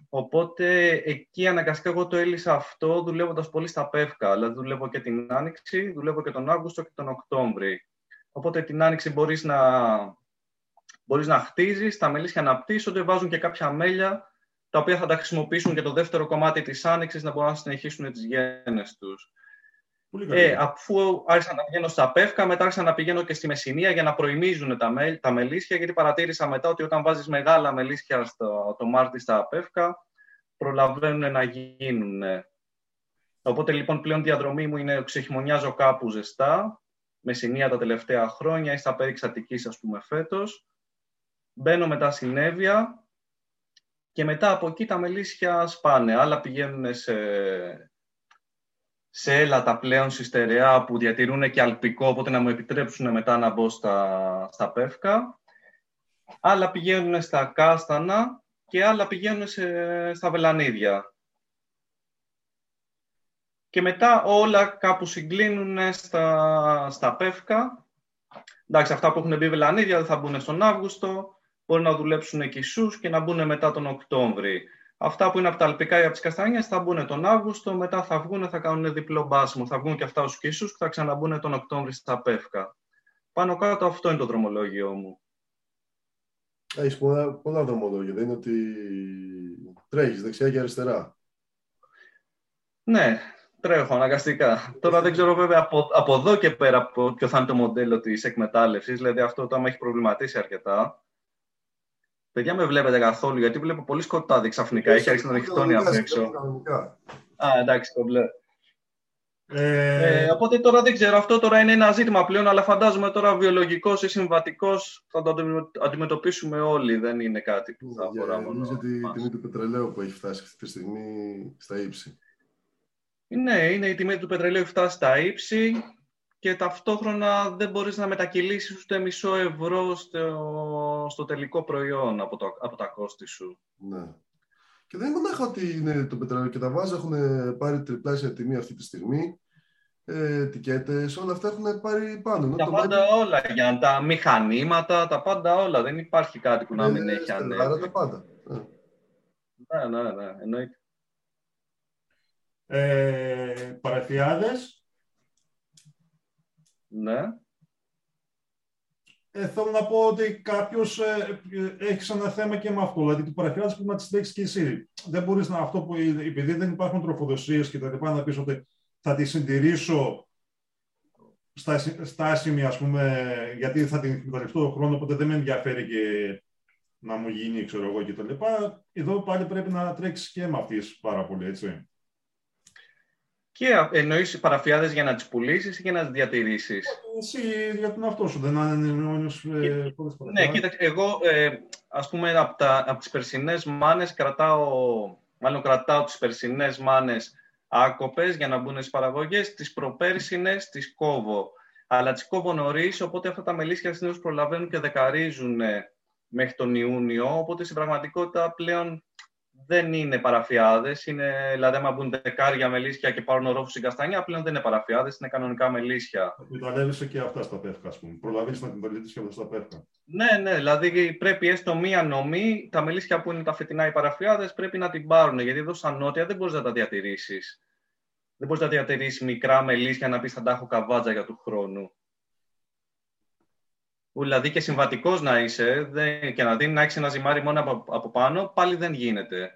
Οπότε εκεί αναγκαστικά εγώ το έλυσα αυτό δουλεύοντας πολύ στα πεύκα. Δηλαδή δουλεύω και την Άνοιξη, δουλεύω και τον Αύγουστο και τον Οκτώβρη. Οπότε την Άνοιξη μπορείς να, μπορείς να χτίζεις, τα μελίσια να πτήσονται, βάζουν και κάποια μέλια τα οποία θα τα χρησιμοποιήσουν και το δεύτερο κομμάτι της Άνοιξης να μπορούν να συνεχίσουν τις γέννες τους. Ε, αφού άρχισα να πηγαίνω στα πεύκα, μετά άρχισα να πηγαίνω και στη Μεσσηνία για να προημίζουν τα, μελ, τα μελίσια, γιατί παρατήρησα μετά ότι όταν βάζεις μεγάλα μελίσια στο, το Μάρτι στα πεύκα, προλαβαίνουν να γίνουν. Οπότε λοιπόν πλέον διαδρομή μου είναι ξεχειμονιάζω κάπου ζεστά, Μεσσηνία τα τελευταία χρόνια ή στα πέριξ Αττικής ας πούμε φέτος. Μπαίνω μετά στην Εύβοια και μετά από εκεί τα μελίσια σπάνε. Άλλα πηγαίνουν σε σε έλατα πλέον στη στερεά που διατηρούν και αλπικό, οπότε να μου επιτρέψουν μετά να μπω στα, στα πεύκα. Άλλα πηγαίνουν στα κάστανα και άλλα πηγαίνουν σε, στα βελανίδια. Και μετά όλα κάπου συγκλίνουν στα, στα πεύκα. Εντάξει, αυτά που έχουν μπει βελανίδια δεν θα μπουν στον Αύγουστο, μπορεί να δουλέψουν και και να μπουν μετά τον Οκτώβρη. Αυτά που είναι από τα αλπικά ή από τις καστανιές θα μπουν τον Αύγουστο, μετά θα βγουν, θα κάνουν διπλό μπάσιμο. Θα βγουν και αυτά ως κίσους και θα ξαναμπούν τον Οκτώβρη στα πεύκα. Πάνω κάτω αυτό είναι το δρομολόγιο μου. Έχεις πολλά, πολλά δρομολόγια. Δεν είναι ότι τρέχεις δεξιά και αριστερά. Ναι, τρέχω αναγκαστικά. Τώρα δεν ξέρω βέβαια από, από εδώ και πέρα ποιο θα είναι το μοντέλο της εκμετάλλευσης. Δηλαδή αυτό το άμα έχει προβληματίσει αρκετά. Παιδιά με βλέπετε καθόλου, γιατί βλέπω πολύ σκοτάδι ξαφνικά. Έχει αρχίσει να νυχτώνει απ' έξω. Α, εντάξει, το μπλε. Ε... Ε, οπότε τώρα δεν ξέρω, αυτό τώρα είναι ένα ζήτημα πλέον, αλλά φαντάζομαι τώρα βιολογικός ή συμβατικός θα το αντιμετωπίσουμε όλοι. Δεν είναι κάτι που θα αφορά μόνο. Νομίζω ότι η τιμή του πετρελαίου που έχει φτάσει αυτή τη στιγμή στα ύψη. Ναι, είναι η τιμή του πετρελαίου έχει φτάσει στα ύψη και ταυτόχρονα δεν μπορείς να μετακυλήσεις ούτε μισό ευρώ στο, στο τελικό προϊόν από, το, από τα κόστη σου. Ναι. Και δεν είναι μόνο ότι είναι το πετρέλαιο και τα βάζα έχουν πάρει τριπλάσια τιμή αυτή τη στιγμή. Ε, ετικέτες, όλα αυτά έχουν πάρει πάνω. Τα πάντα όλα, για τα μηχανήματα, τα πάντα όλα. Δεν υπάρχει κάτι που να μην ε, έχει ανέβει. Άρα τα πάντα. Ναι, ναι, ναι, εννοείται. Ε, παραφιάδες. Ναι. Ε, θέλω να πω ότι κάποιος ε, ε, έχει ένα θέμα και με αυτό. Δηλαδή, το παραφιάζει που να τι τρέξει και εσύ. Δεν μπορείς να αυτό που επειδή δεν υπάρχουν τροφοδοσίες και τα λοιπά, να πεις ότι θα τη συντηρήσω στάσιμη, ας πούμε, γιατί θα την εκμεταλλευτώ τον χρόνο, οπότε δεν με ενδιαφέρει και να μου γίνει, ξέρω εγώ, και τα λοιπά. Εδώ πάλι πρέπει να τρέξεις και με αυτής πάρα πολύ, έτσι. Και εννοείς παραφιάδες για να τις πουλήσεις ή για να τις διατηρήσεις; Εσύ για τον αυτό σου, δεν είναι ε, Ναι, κοίταξε, εγώ ε, ας πούμε από, τα, από τις περσινές μάνες κρατάω, μάλλον κρατάω τις περσινές μάνες άκοπες για να μπουν στις παραγωγές, τις προπέρσινες τις κόβω. Αλλά τις κόβω νωρίς, οπότε αυτά τα μελίσια συνήθως προλαβαίνουν και δεκαρίζουν μέχρι τον Ιούνιο, οπότε στην πραγματικότητα πλέον δεν είναι παραφιάδες. Είναι, δηλαδή, άμα μπουν δεκάρια μελίσια και πάρουν ορόφου στην καστανιά, πλέον δεν είναι παραφιάδες, είναι κανονικά μελίσια. Εκμεταλλεύεσαι και αυτά στα πεύκα, ας πούμε. Προλαβαίνει να εκμεταλλευτεί και αυτά στα πεύκα. Ναι, ναι, δηλαδή πρέπει έστω μία νομή, τα μελίσια που είναι τα φετινά οι παραφιάδες πρέπει να την πάρουν. Γιατί εδώ στα νότια δεν μπορείς να τα διατηρήσεις. Δεν μπορείς να διατηρήσεις μικρά μελίσια να πεις θα τα έχω καβάτζα για του χρόνου. Δηλαδή και συμβατικός να είσαι δεν, και να δίνει να έχεις ένα ζυμάρι μόνο από, από πάνω, πάλι δεν γίνεται.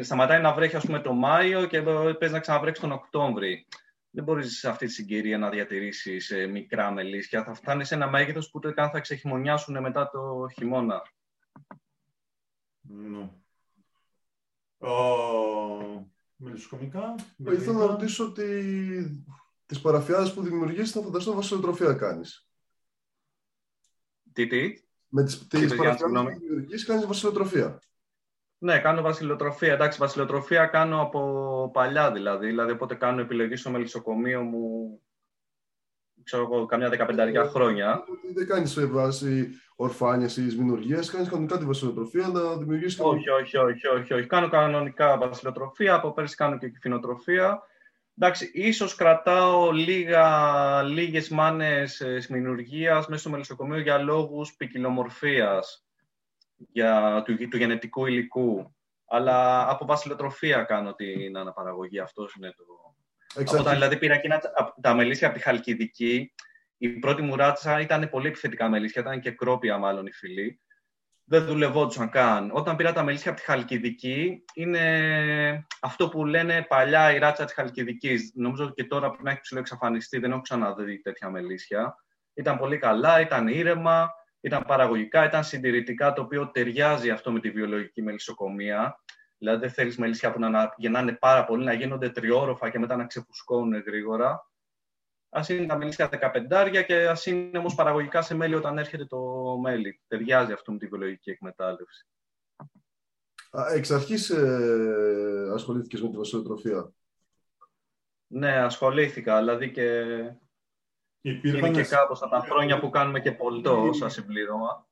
Σταματάει να βρέχει ας πούμε, το Μάιο και παίζει να ξαναβρέξει τον Οκτώβρη. Δεν μπορείς σε αυτή τη συγκυρία να διατηρήσεις ε, μικρά μελίσια. Θα φτάνεις σε ένα μέγεθος που ούτε καν θα ξεχειμονιάσουν μετά το χειμώνα. Ναι. Oh, Μελισσοκομικά. Ήθελα να ρωτήσω ότι τις παραφιάδες που δημιουργείς θα φανταστώ βασιλοτροφία κάνεις. Τι, τι; Με τις, τις παραφιάδες που δημιουργείς κάνεις βασιλοτροφία. Ναι, κάνω βασιλοτροφία. Εντάξει, βασιλοτροφία κάνω από παλιά δηλαδή. Δηλαδή, όποτε κάνω επιλογή στο μελισσοκομείο μου, ξέρω εγώ, καμιά δεκαπενταριά ε, χρόνια. Δεν κάνεις σε βάση ορφάνια ή σμηνουργία, κάνεις κανονικά τη βασιλοτροφία να δημιουργήσει. Όχι, όχι, όχι, όχι, όχι. Κάνω κανονικά βασιλοτροφία. Από πέρσι κάνω και κυφινοτροφία. Εντάξει, ίσως κρατάω λίγα, λίγες μάνες ε, σμηνουργίας μέσα στο μελισσοκομείο για λόγους ποικιλομορφίας για, του, του γενετικού υλικού. Αλλά από βασιλοτροφία κάνω την αναπαραγωγή. Αυτός είναι το. Από όταν δηλαδή πήρα εκείνα τα μελίσια από τη Χαλκιδική, η πρώτη μου ράτσα ήταν πολύ επιθετικά μελίσια, ήταν και κρόπια μάλλον οι φιλοί. Δεν δουλευόντουσαν καν. Όταν πήρα τα μελίσια από τη Χαλκιδική, είναι αυτό που λένε παλιά η ράτσα της Χαλκιδικής. Νομίζω ότι και τώρα που να έχει ψηλό εξαφανιστεί, δεν έχω ξαναδεί τέτοια μελίσια. Ήταν πολύ καλά, ήταν ήρεμα, ήταν παραγωγικά, ήταν συντηρητικά, το οποίο ταιριάζει αυτό με τη βιολογική μελισσοκομεία. Δηλαδή δεν θέλεις μελισσιά που να γεννάνε πάρα πολύ, να γίνονται τριόροφα και μετά να ξεφουσκώνουν γρήγορα. Α είναι τα μελίσια 15 και ας είναι όμως παραγωγικά σε μέλι όταν έρχεται το μέλι. Ταιριάζει αυτό με τη βιολογική εκμετάλλευση. Εξ αρχής ε, ασχολήθηκες με τη βασιλοτροφία; Ναι, ασχολήθηκα. Δηλαδή και Υπήρχαν... Είναι και κάπως τα χρόνια που κάνουμε και πολιτό σαν συμπλήρωμα.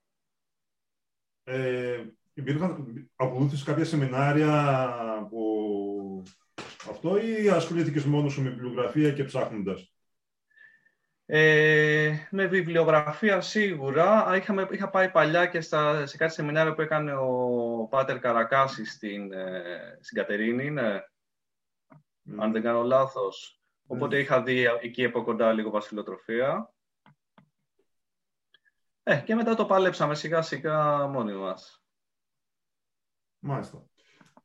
Ε, υπήρχαν, ακολούθησες κάποια σεμινάρια που αυτό ή ασχολήθηκες μόνος σου με βιβλιογραφία και ψάχνοντας; Ε, με βιβλιογραφία σίγουρα. Είχαμε, είχα πάει παλιά και στα, σε κάτι σεμινάριο που έκανε ο Πάτερ Καρακάση στην, ε, στην Κατερίνη, ναι. αν δεν κάνω λάθος. Οπότε είχα δει εκεί από κοντά λίγο βασιλοτροφία. Ε, και μετά το πάλεψαμε σιγά σιγά μόνοι μας. Μάλιστα.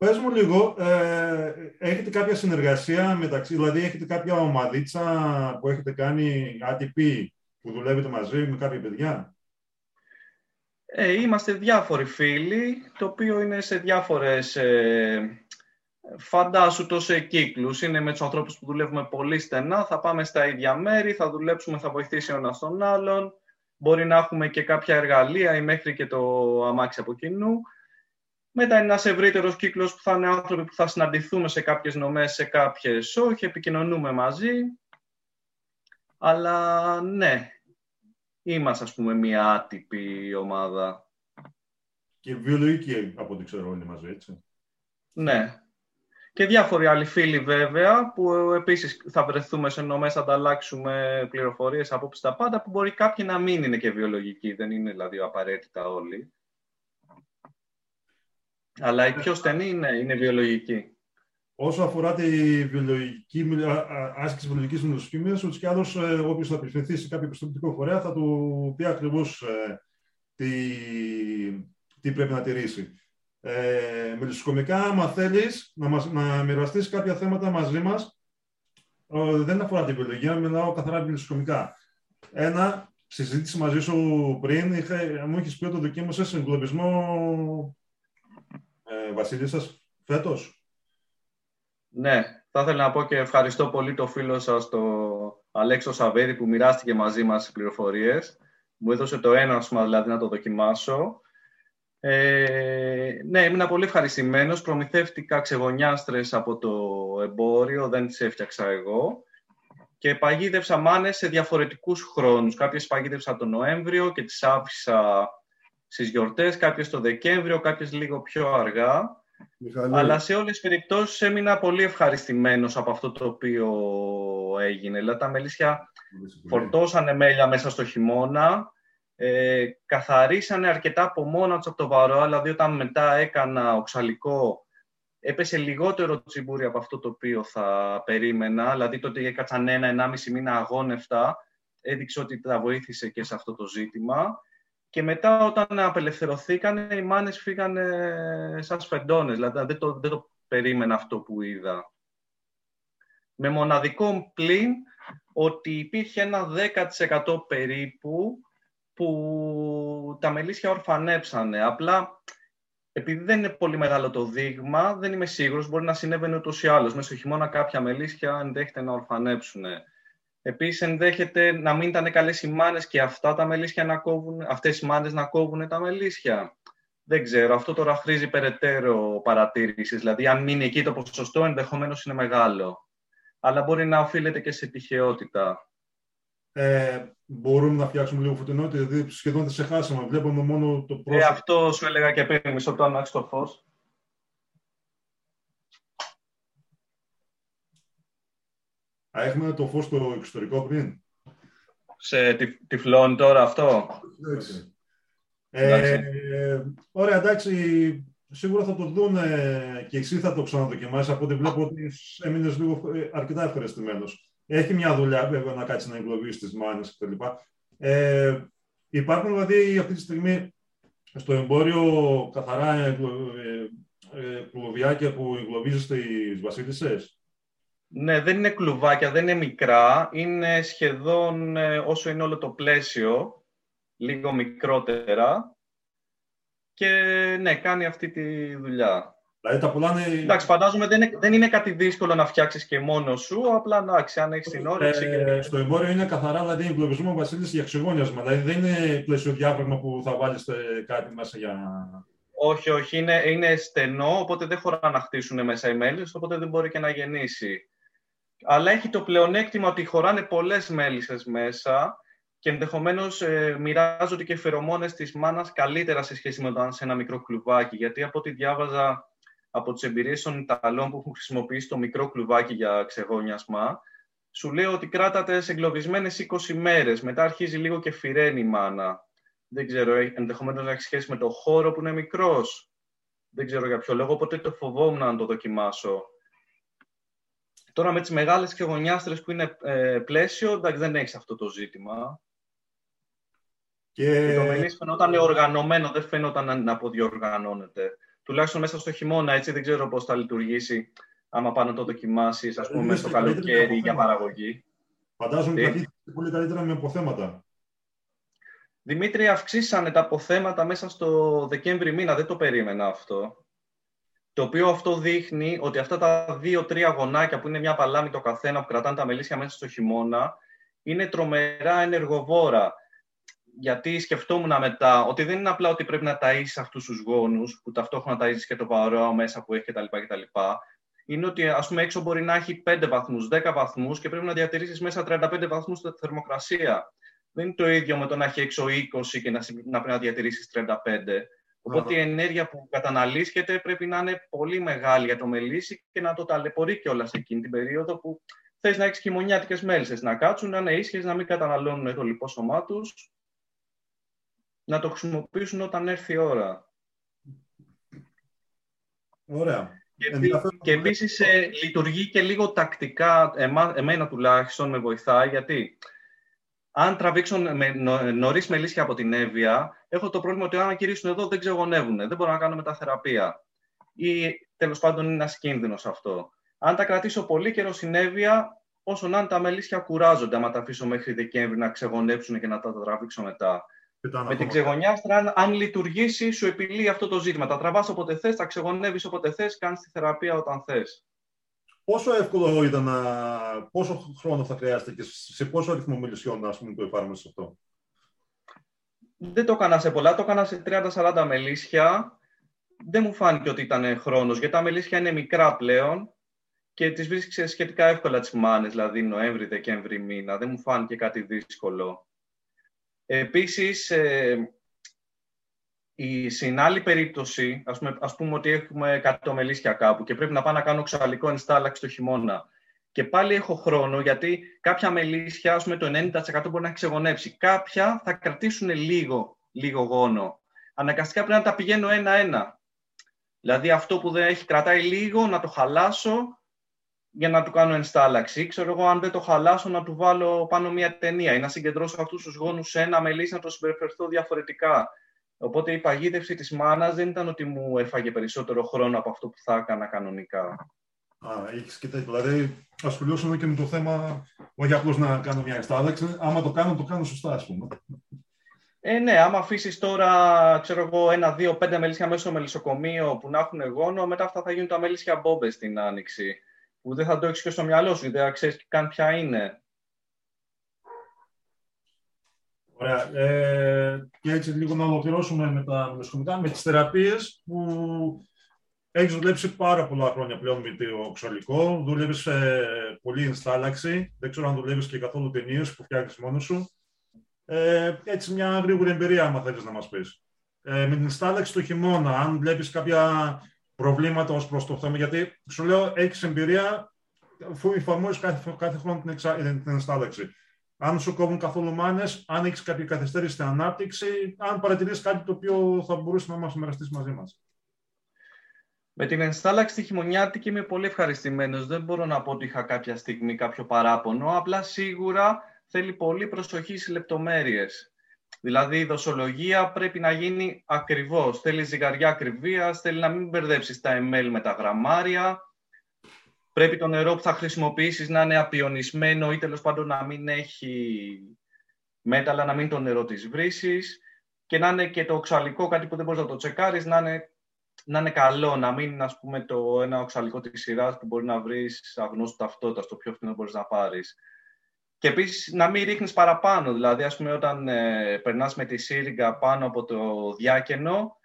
Πες μου λίγο, ε, έχετε κάποια συνεργασία μεταξύ, δηλαδή έχετε κάποια ομαδίτσα που έχετε κάνει ATP που δουλεύετε μαζί με κάποια παιδιά; Ε, είμαστε διάφοροι φίλοι, το οποίο είναι σε διάφορες ε, Φαντάσου το σε κύκλους. Είναι με τους ανθρώπους που δουλεύουμε πολύ στενά. Θα πάμε στα ίδια μέρη, θα δουλέψουμε, θα βοηθήσει ο ένας τον άλλον. Μπορεί να έχουμε και κάποια εργαλεία ή μέχρι και το αμάξι από κοινού. Μετά είναι ένας ευρύτερος κύκλος που θα είναι άνθρωποι που θα συναντηθούμε σε κάποιες νομές, σε κάποιες όχι, επικοινωνούμε μαζί. Αλλά ναι, είμαστε ας πούμε μια άτυπη ομάδα. Και βιολογική από ό,τι ξέρω είναι μαζί, έτσι. Ναι. Και διάφοροι άλλοι φίλοι βέβαια, που επίσης θα βρεθούμε σε νομές, θα ανταλλάξουμε πληροφορίες, απόψεις τα πάντα, που μπορεί κάποιοι να μην είναι και βιολογικοί, δεν είναι δηλαδή απαραίτητα όλοι. Αλλά η πιο στενή είναι, είναι βιολογική. Όσο αφορά τη βιολογική, άσκηση βιολογικής μελισσοκυμίας, ούτως κι άλλως ε, όποιος θα απευθυνθεί σε κάποιο πιστοποιητικό φορέα θα του πει ακριβώς ε, τι, τι πρέπει να τηρήσει. Ε, μελισσοκομικά, άμα θέλεις να, μας, να μοιραστείς κάποια θέματα μαζί μας, δεν αφορά τη βιολογία, μιλάω καθαρά μελισσοκομικά. Ένα, συζήτηση μαζί σου πριν, είχα, μου έχεις πει ότι δοκίμασες εγκλωβισμό ε, Βασίλη σας φέτος; Ναι, θα ήθελα να πω και ευχαριστώ πολύ το φίλο σας, το Αλέξο Σαββέρη, που μοιράστηκε μαζί μας τις πληροφορίες. Μου έδωσε το ένασμα, δηλαδή, να το δοκιμάσω. Ε, ναι, ήμουν πολύ ευχαριστημένος. Προμηθεύτηκα ξεγονιάστρες από το εμπόριο, δεν τις έφτιαξα εγώ. Και παγίδευσα μάνες σε διαφορετικούς χρόνους. Κάποιες παγίδευσα τον Νοέμβριο και τις άφησα στις γιορτές, κάποιες το Δεκέμβριο, κάποιες λίγο πιο αργά. Αλλά σε όλες τις περιπτώσεις έμεινα πολύ ευχαριστημένος από αυτό το οποίο έγινε. Δηλαδή τα μελίσια φορτώσανε μέλια μέσα στο χειμώνα, ε, καθαρίσανε αρκετά από μόνα τους από το βαρό, δηλαδή όταν μετά έκανα οξαλικό, έπεσε λιγότερο τσιμπούρι από αυτό το οποίο θα περίμενα, δηλαδή τότε έκατσαν ένα-ενάμιση μήνα αγώνευτα, έδειξε ότι τα βοήθησε και σε αυτό το ζήτημα. Και μετά όταν απελευθερωθήκαν, οι μάνες φύγανε σαν σφεντώνες. Δηλαδή δεν το, δεν το περίμενα αυτό που είδα. Με μοναδικό πλήν ότι υπήρχε ένα 10% περίπου που τα μελίσια ορφανέψανε. Απλά επειδή δεν είναι πολύ μεγάλο το δείγμα, δεν είμαι σίγουρος, μπορεί να συνέβαινε ούτως ή άλλως. Μέσα στο χειμώνα κάποια μελίσια ενδέχεται να ορφανέψουν. Επίσης, ενδέχεται να μην ήταν καλές οι μάνες και αυτά τα μελίσια να κόβουν, αυτές οι μάνες να κόβουν τα μελίσια. Δεν ξέρω. Αυτό τώρα χρήζει περαιτέρω παρατήρησης. Δηλαδή, αν μείνει εκεί το ποσοστό, ενδεχομένως είναι μεγάλο. Αλλά μπορεί να οφείλεται και σε τυχαιότητα. Ε, μπορούμε να φτιάξουμε λίγο φωτεινότητα, δηλαδή σχεδόν δεν σε χάσαμε. Βλέπουμε μόνο το πρόσωπο. Ε, αυτό σου έλεγα και πριν, μισό το ανάξει το φως. Α, έχουμε το φως στο εξωτερικό πριν. Σε τυφλώνει τώρα αυτό; Ε, ωραία, εντάξει. Σίγουρα θα το δουν και εσύ θα το ξαναδοκιμάσεις από ό,τι βλέπω ότι έμεινες λίγο ε, αρκετά ευχαριστημένος. Έχει μια δουλειά βέβαια να κάτσει να εγκλωβίσεις τις μάνες κτλ. Ε, υπάρχουν δηλαδή αυτή τη στιγμή στο εμπόριο καθαρά ε, ε, ε που εγκλωβίζεις τις βασίλισσες; Ναι, δεν είναι κλουβάκια, δεν είναι μικρά. Είναι σχεδόν ε, όσο είναι όλο το πλαίσιο, λίγο μικρότερα. Και ναι, κάνει αυτή τη δουλειά. Δηλαδή τα πουλάνε... Εντάξει, φαντάζομαι δεν είναι, δεν είναι κάτι δύσκολο να φτιάξεις και μόνος σου. Απλά εντάξει, αν έχεις την όρεξη. Ε, Στο εμπόριο είναι καθαρά δηλαδή εγκλωβισμό βασίλισσα για ξεγόνιασμα. Δηλαδή δεν είναι πλαισιοδιάφραγμα που θα βάλεις κάτι μέσα για. Όχι, όχι. Είναι, είναι στενό, οπότε δεν χωρά να χτίσουν μέσα οι μέλης, οπότε δεν μπορεί και να γεννήσει αλλά έχει το πλεονέκτημα ότι χωράνε πολλές μέλισσες μέσα και ενδεχομένως ε, μοιράζονται και φερομόνες της μάνας καλύτερα σε σχέση με όταν σε ένα μικρό κλουβάκι. Γιατί από ό,τι διάβαζα από τις εμπειρίες των Ιταλών που έχουν χρησιμοποιήσει το μικρό κλουβάκι για ξεγόνιασμα, σου λέω ότι κράτατε σε εγκλωβισμένες 20 μέρες. Μετά αρχίζει λίγο και φυρένει η μάνα. Δεν ξέρω, ε, ενδεχομένως να έχει σχέση με το χώρο που είναι μικρός. Δεν ξέρω για ποιο λόγο, οπότε το φοβόμουν να το δοκιμάσω. Τώρα με τις μεγάλες και γωνιάστρες που είναι ε, πλαίσιο, εντάξει, δεν έχεις αυτό το ζήτημα. Και... το μελίσ φαινόταν οργανωμένο, δεν φαινόταν να αποδιοργανώνεται. Τουλάχιστον μέσα στο χειμώνα, έτσι δεν ξέρω πώς θα λειτουργήσει άμα πάνε να το δοκιμάσεις, ας πούμε, μέσα στο καλοκαίρι για παραγωγή. Φαντάζομαι ότι πολύ καλύτερα με αποθέματα. Δημήτρη, αυξήσανε τα αποθέματα μέσα στο Δεκέμβρη μήνα. Δεν το περίμενα αυτό. Το οποίο αυτό δείχνει ότι αυτά τα δύο-τρία γονάκια που είναι μια παλάμη το καθένα που κρατάνε τα μελίσια μέσα στο χειμώνα είναι τρομερά ενεργοβόρα. Γιατί σκεφτόμουν μετά ότι δεν είναι απλά ότι πρέπει να ταΐσεις αυτούς τους γόνους, που ταυτόχρονα ταΐσεις και το παρό μέσα που έχει κτλ. κτλ. Είναι ότι ας πούμε έξω μπορεί να έχει 5 βαθμούς, 10 βαθμούς και πρέπει να διατηρήσεις μέσα 35 βαθμούς θερμοκρασία. Δεν είναι το ίδιο με το να έχει έξω 20 και να, να πρέπει να διατηρήσεις 35. Οπότε η ενέργεια που καταναλύσκεται πρέπει να είναι πολύ μεγάλη για το μελίσι και να το ταλαιπωρεί κιόλας εκείνη την περίοδο που θες να έχεις χειμωνιάτικες μέλισσες. Να κάτσουν, να είναι ίσχυε, να μην καταναλώνουν το λιπόσωμά τους, να το χρησιμοποιήσουν όταν έρθει η ώρα. Ωραία. Και, και επίσης ε, λειτουργεί και λίγο τακτικά, εμένα τουλάχιστον με βοηθάει, γιατί αν τραβήξουν με, νωρίς μελίσια από την Εύβοια, έχω το πρόβλημα ότι αν κηρύσουν εδώ δεν ξεγονεύουν. Δεν μπορώ να κάνω μεταθεραπεία. Ή τέλος πάντων είναι ένας κίνδυνος αυτό. Αν τα κρατήσω πολύ καιρό στην Εύβοια, όσο να είναι τα μελίσια κουράζονται, άμα τα αφήσω μέχρι Δεκέμβρη να ξεγονέψουν και να τα τραβήξω μετά. Με την ξεγονιάστρα, αν λειτουργήσει, σου επιλύει αυτό το ζήτημα. Τα τραβάς όποτε θες, τα ξεγονεύει όποτε θες, κάνεις τη θεραπεία όταν θες. Πόσο εύκολο ήταν να. Πόσο χρόνο θα χρειάζεται και σε πόσο αριθμό μελισσιών ας πούμε, το εφάρμοσες αυτό; Δεν το έκανα σε πολλά, το έκανα σε 30-40 μελίσια. Δεν μου φάνηκε ότι ήταν χρόνος, γιατί τα μελίσια είναι μικρά πλέον και τις βρίσκεις σχετικά εύκολα τις μάνες, δηλαδή Νοέμβρη-Δεκέμβρη μήνα. Δεν μου φάνηκε κάτι δύσκολο. Επίσης, ε, η, στην άλλη περίπτωση, ας πούμε, ας πούμε ότι έχουμε κάτι μελίσια κάπου και πρέπει να πάω να κάνω ξαλικό ενστάλλαξη το χειμώνα. Και πάλι έχω χρόνο, γιατί κάποια μελίσια, ας πούμε, το 90% μπορεί να ξεγονέψει. Κάποια θα κρατήσουν λίγο, λίγο γόνο. Αναγκαστικά πρέπει να τα πηγαίνω ένα-ένα. Δηλαδή αυτό που δεν έχει κρατάει λίγο, να το χαλάσω για να του κάνω ενστάλλαξη. Ξέρω εγώ, αν δεν το χαλάσω, να του βάλω πάνω μια ταινία ή να συγκεντρώσω αυτούς τους γόνους σε ένα μελίσι να το συμπεριφερθώ διαφορετικά. Οπότε η παγίδευση της μάνας δεν ήταν ότι μου έφαγε περισσότερο χρόνο από αυτό που θα έκανα κανονικά. Α, έχεις και τέτοιο. Δηλαδή, ασχολιώσαμε και με το θέμα, όχι απλώς να κάνω μια εστάλαξη. Άμα το κάνω, το κάνω σωστά, ας πούμε. Ε, ναι, άμα αφήσεις τώρα, ξέρω εγώ, ένα, δύο, πέντε μελίσια μέσα στο μελισσοκομείο που να έχουν γόνο, μετά αυτά θα γίνουν τα μελίσια μπόμπες στην άνοιξη. Που δεν θα το έχεις και στο μυαλό σου, γιατί δεν ξέρεις καν ποια είναι. Ωραία. Ε, και έτσι λίγο να ολοκληρώσουμε με τα μεσοκομικά, με τις θεραπείες που έχεις δουλέψει πάρα πολλά χρόνια πλέον με το ξαλικό. Δουλεύεις ε, πολύ ενστάλλαξη. Δεν ξέρω αν δουλεύεις και καθόλου ταινίες που φτιάχνεις μόνος σου. Ε, έτσι μια γρήγορη εμπειρία, αν θέλεις να μας πεις. Ε, με την ενστάλλαξη το χειμώνα, αν βλέπεις κάποια προβλήματα ως προς το θέμα, γιατί σου λέω έχεις εμπειρία αφού εφαρμόζεις κάθε, κάθε χρόνο την, εξα, την ενστάλλαξη αν σου κόβουν καθόλου μάνες, αν έχεις κάποια καθυστέρηση στην ανάπτυξη, αν παρατηρήσει κάτι το οποίο θα μπορούσε να μας μοιραστείς μαζί μας. Με την ενστάλλαξη τη χειμωνιάτικη είμαι πολύ ευχαριστημένος. Δεν μπορώ να πω ότι είχα κάποια στιγμή κάποιο παράπονο. Απλά σίγουρα θέλει πολύ προσοχή στις λεπτομέρειες. Δηλαδή η δοσολογία πρέπει να γίνει ακριβώς. Θέλει ζυγαριά ακριβίας, θέλει να μην μπερδέψεις τα ml με τα γραμμάρια. Πρέπει το νερό που θα χρησιμοποιήσεις να είναι απιονισμένο ή τέλος πάντων να μην έχει μέταλλα, να μην το νερό της βρύσης και να είναι και το οξαλικό κάτι που δεν μπορείς να το τσεκάρεις, να είναι, να είναι καλό, να μην είναι ας πούμε το ένα οξαλικό της σειράς που μπορεί να βρεις αγνώστου ταυτότητα, στο πιο φθηνό μπορείς να πάρεις. Και επίσης να μην ρίχνεις παραπάνω. Δηλαδή, ας πούμε, όταν ε, περνάς με τη σύριγγα πάνω από το διάκαινο,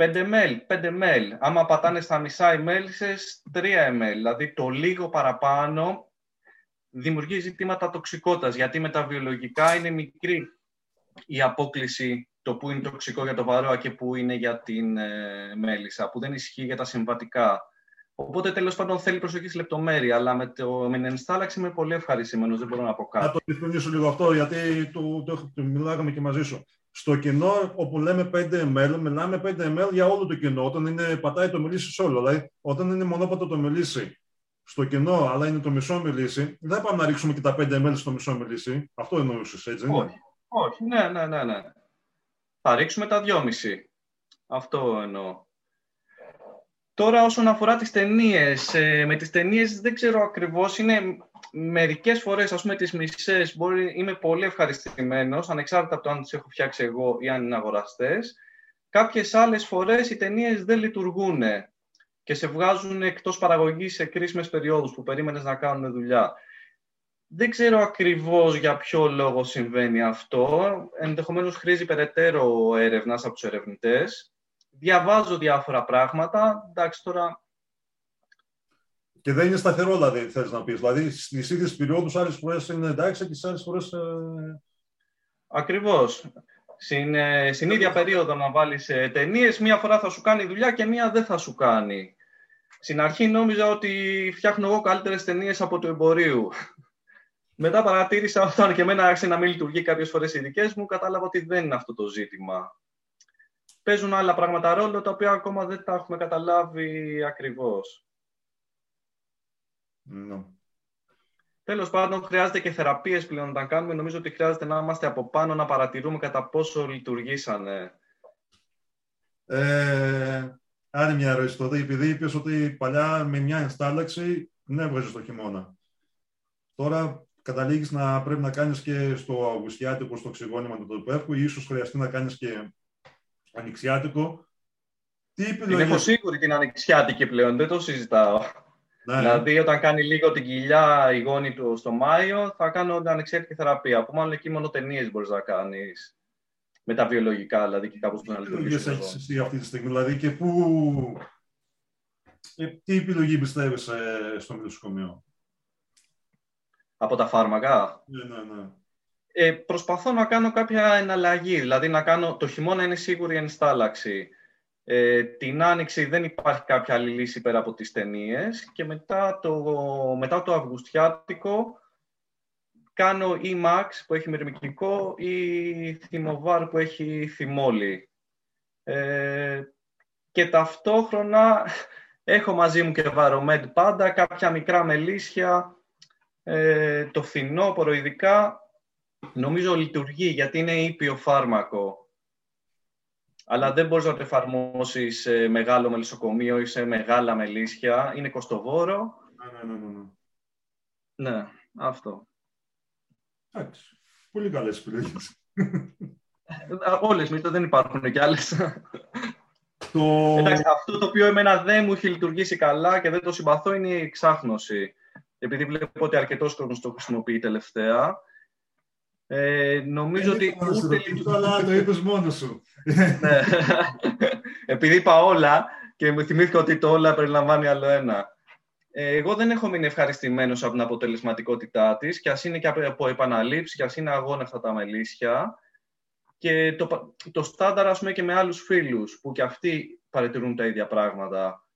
5 ml, 5 ml. Άμα πατάνε στα μισά οι μέλισσες, 3 ml. Δηλαδή το λίγο παραπάνω δημιουργεί ζητήματα τοξικότητας, γιατί με τα βιολογικά είναι μικρή η απόκληση το που είναι τοξικό για το βαρόα και που είναι για την ε, μέλισσα, που δεν ισχύει για τα συμβατικά. Οπότε τέλος πάντων θέλει προσοχή στη λεπτομέρεια, αλλά με, το, με την ενστάλλαξη είμαι πολύ ευχαριστημένος. Δεν μπορώ να πω κάτι. Θα το διευκρινίσω λίγο αυτό, γιατί το, το, το, μιλάγαμε και μαζί σου. Στο κοινό, όπου λέμε 5 ml, μιλάμε 5 ml για όλο το κοινό. Όταν είναι, πατάει το μελίσι όλο. Δηλαδή, όταν είναι μονόπατο το μελίσι στο κοινό, αλλά είναι το μισό μελίσι, δεν πάμε να ρίξουμε και τα 5 ml στο μισό μελίσι. Αυτό εννοούσες, έτσι δεν όχι, όχι, ναι, ναι, ναι, ναι. Θα ρίξουμε τα 2,5. Αυτό εννοώ. Τώρα όσον αφορά τις ταινίες, ε, με τις ταινίες δεν ξέρω ακριβώς, είναι μερικές φορές, ας πούμε τις μισές, μπορεί, είμαι πολύ ευχαριστημένος, ανεξάρτητα από το αν τις έχω φτιάξει εγώ ή αν είναι αγοραστές. Κάποιες άλλες φορές οι ταινίες δεν λειτουργούν. και σε βγάζουν εκτός παραγωγής σε κρίσιμες περιόδους που περίμενες να κάνουν δουλειά. Δεν ξέρω ακριβώς για ποιο λόγο συμβαίνει αυτό. Ενδεχομένως χρήζει περαιτέρω έρευνας από τους ερευνητές. Διαβάζω διάφορα πράγματα. Εντάξει, τώρα... Και δεν είναι σταθερό, δηλαδή, θες να πεις. Δηλαδή, στις ίδιες περιόδους, άλλες φορές είναι εντάξει και στις άλλες φορές... Ε... Ακριβώς. Στην, ε, στην ίδια περίοδο να βάλεις ε, ταινίες, μία φορά θα σου κάνει δουλειά και μία δεν θα σου κάνει. Στην αρχή νόμιζα ότι φτιάχνω εγώ καλύτερες ταινίες από το εμπορίου. Μετά παρατήρησα όταν και εμένα άρχισε να μην λειτουργεί κάποιες φορές οι δικές μου, κατάλαβα ότι δεν είναι αυτό το ζήτημα. Παίζουν άλλα πράγματα ρόλο τα οποία ακόμα δεν τα έχουμε καταλάβει ακριβώς. No. Τέλος πάντων, χρειάζεται και θεραπείες πλέον να τα κάνουμε. Νομίζω ότι χρειάζεται να είμαστε από πάνω να παρατηρούμε κατά πόσο λειτουργήσανε. Ε, άλλη μια ερώτηση τότε, επειδή είπες ότι παλιά με μια ενστάλλαξη ναι, έβγαζες το χειμώνα. Τώρα καταλήγεις να πρέπει να κάνεις και στο Αυγουστιάτικο, στο ξυγόνημα του τοπέφου, ή ίσως χρειαστεί να κάνεις και ανοιξιάτικο. Τι επιλογές... Είμαι σίγουρη την ανοιξιάτικη πλέον, δεν το συζητάω. Ναι. Δηλαδή, όταν κάνει λίγο την κοιλιά η γόνη του στο Μάιο, θα κάνω ανοιξιάτικη θεραπεία. Που μάλλον εκεί μόνο ταινίες μπορείς να κάνεις. Με τα βιολογικά, δηλαδή και κάπως να λειτουργήσει. Τι έχεις εσύ αυτή τη στιγμή, δηλαδή, και πού. Ε, τι επιλογή πιστεύεις ε, στο νοσοκομείο; Από τα φάρμακα; Ναι, ναι, ναι. Ε, προσπαθώ να κάνω κάποια εναλλαγή, δηλαδή να κάνω, το χειμώνα είναι σίγουρη ενστάλλαξη. Ε, την άνοιξη δεν υπάρχει κάποια άλλη λύση πέρα από τις ταινίες και μετά το, μετά το αυγουστιάτικο κάνω ή Max που έχει μυρμικικό ή θυμοβάρ που έχει θυμόλι. Ε, και ταυτόχρονα έχω μαζί μου και βαρομέντ πάντα, κάποια μικρά μελίσια ε, το φθινόπωρο ειδικά νομίζω λειτουργεί γιατί είναι ήπιο φάρμακο. Αλλά δεν μπορείς να το εφαρμόσεις σε μεγάλο μελισσοκομείο ή σε μεγάλα μελίσια. Είναι κοστοβόρο. Ναι, ναι, ναι. Ναι, ναι αυτό. Εντάξει. Πολύ καλές επιλογές. Ε, όλες, μην δεν υπάρχουν κι άλλες. Το... Εντάξει, αυτό το οποίο εμένα δεν μου έχει λειτουργήσει καλά και δεν το συμπαθώ είναι η εξάχνωση επειδή βλέπω ότι αρκετός κόσμος το χρησιμοποιεί τελευταία. Ε, νομίζω ότι. Ούτε αλλά το είπες μόνος σου. ναι. επειδή είπα όλα και μου θυμήθηκα ότι το όλα περιλαμβάνει άλλο ένα. Ε, εγώ δεν έχω μείνει ευχαριστημένος από την αποτελεσματικότητά της και ας είναι και από επαναλήψεις και ας είναι αγώνα αυτά τα μελίσια. Και το, το στάνταρ, ας πούμε, και με άλλους φίλους που και αυτοί παρατηρούν τα ίδια πράγματα.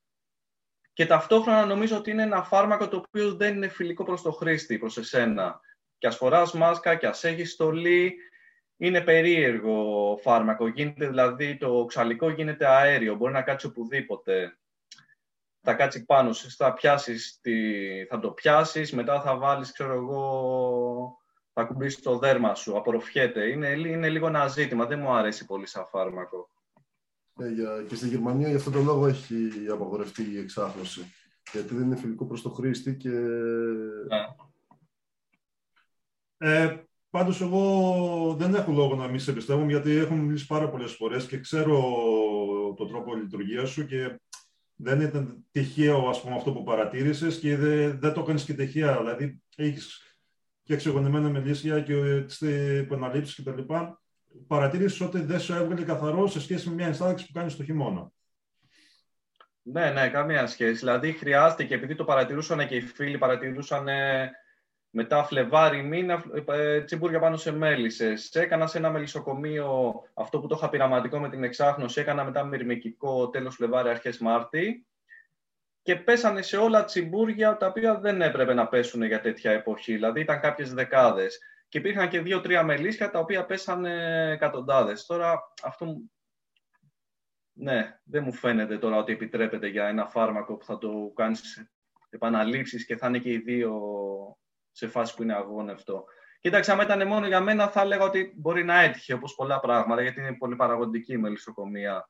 Και ταυτόχρονα νομίζω ότι είναι ένα φάρμακο το οποίο δεν είναι φιλικό προς το χρήστη, προς εσένα. Και ας φοράς μάσκα και ας έχεις στολή, είναι περίεργο φάρμακο. Γίνεται δηλαδή, το ξαλικό γίνεται αέριο, μπορεί να κάτσει οπουδήποτε. Θα κάτσει πάνω, θα, πιάσεις θα το πιάσεις, μετά θα βάλεις, ξέρω εγώ, θα κουμπίσεις το δέρμα σου, απορροφιέται. Είναι, είναι λίγο ένα ζήτημα, δεν μου αρέσει πολύ σαν φάρμακο. Ναι, και στη Γερμανία για αυτόν τον λόγο έχει απαγορευτεί η εξάχνωση. Γιατί δεν είναι φιλικό προς το χρήστη και... Ναι. Ε, πάντως εγώ δεν έχω λόγο να μην σε πιστεύω γιατί έχουμε μιλήσει πάρα πολλές φορές και ξέρω τον τρόπο λειτουργίας σου και δεν ήταν τυχαίο ας πούμε, αυτό που παρατήρησες και δεν, δεν το έκανες και τυχαία. Δηλαδή έχεις και εξεγονεμένα μελίσια και επαναλήψεις κτλ παρατήρησες ότι δεν σου έβγαλε καθαρό σε σχέση με μια ενστάτωση που κάνεις το χειμώνα. Ναι, ναι, καμία σχέση. Δηλαδή χρειάζεται και επειδή το παρατηρούσαν και οι φίλοι παρατηρούσαν μετά Φλεβάρι μήνα ε, τσιμπούρια πάνω σε μέλισσες. Έκανα σε ένα μελισσοκομείο αυτό που το είχα πειραματικό με την εξάχνωση. Έκανα μετά μυρμικικό τέλος Φλεβάρι, αρχές Μάρτη. Και πέσανε σε όλα τσιμπούρια τα οποία δεν έπρεπε να πέσουν για τέτοια εποχή. Δηλαδή ήταν κάποιες δεκάδες και υπήρχαν και δύο-τρία μελίσια τα οποία πέσανε εκατοντάδες. Τώρα αυτό ναι, δεν μου φαίνεται τώρα ότι επιτρέπεται για ένα φάρμακο που θα το κάνεις επαναλήψεις και θα είναι και οι δύο σε φάση που είναι αγώνευτο. Κοίταξε, άμα ήταν μόνο για μένα θα έλεγα ότι μπορεί να έτυχε όπως πολλά πράγματα γιατί είναι πολύ παραγωγική η μελισσοκομεία.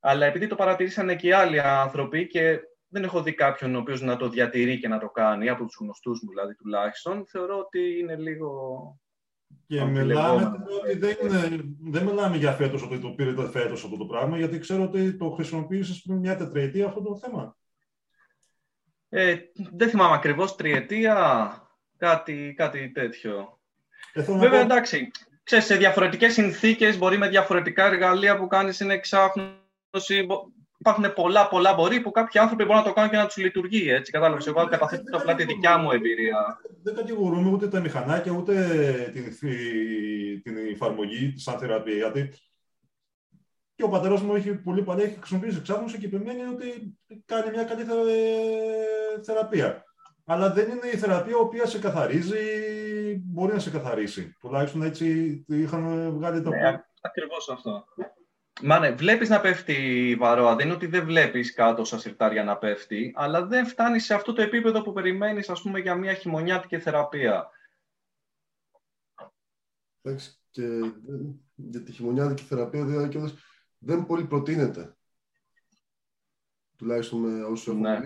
Αλλά επειδή το παρατηρήσανε και οι άλλοι άνθρωποι και δεν έχω δει κάποιον ο οποίος να το διατηρεί και να το κάνει, από τους γνωστούς μου δηλαδή τουλάχιστον. Θεωρώ ότι είναι λίγο. Και μιλάμε ότι δεν, δεν μιλάμε για φέτος ότι το πήρε φέτος αυτό το πράγμα, γιατί ξέρω ότι το χρησιμοποίησες πριν μια τετραετία αυτό το θέμα. Ε, δεν θυμάμαι ακριβώς τριετία, κάτι, κάτι τέτοιο. Ε, Βέβαια, εντάξει, ξέρεις, σε διαφορετικές συνθήκες, μπορεί με διαφορετικά εργαλεία που κάνεις είναι εξάχνωση, υπάρχουν πολλά, πολλά μπορεί που κάποιοι άνθρωποι μπορούν να το κάνουν και να τους λειτουργεί. Έτσι, κατάλαβες. Εγώ καταθέτω απλά τη δικιά μου εμπειρία. Δεν κατηγορούμε ούτε τα μηχανάκια, ούτε την, την εφαρμογή σαν θεραπεία. Γιατί και ο πατέρας μου έχει πολύ παλιά έχει χρησιμοποιήσει εξάγνωση και επιμένει ότι κάνει μια καλή θεραπεία. Αλλά δεν είναι η θεραπεία η οποία σε καθαρίζει, μπορεί να σε καθαρίσει. Τουλάχιστον έτσι είχαν βγάλει το. Ναι, Ακριβώς αυτό. Μα ναι, βλέπεις να πέφτει η βαρόα. Δεν είναι ότι δεν βλέπεις κάτω στα συρτάρια να πέφτει, αλλά δεν φτάνεις σε αυτό το επίπεδο που περιμένεις, ας πούμε, για μια χειμωνιάτικη θεραπεία. Εντάξει, και για τη χειμωνιάτικη θεραπεία δηλαδή, δεν πολύ προτείνεται. Τουλάχιστον με όσους έχουν ναι.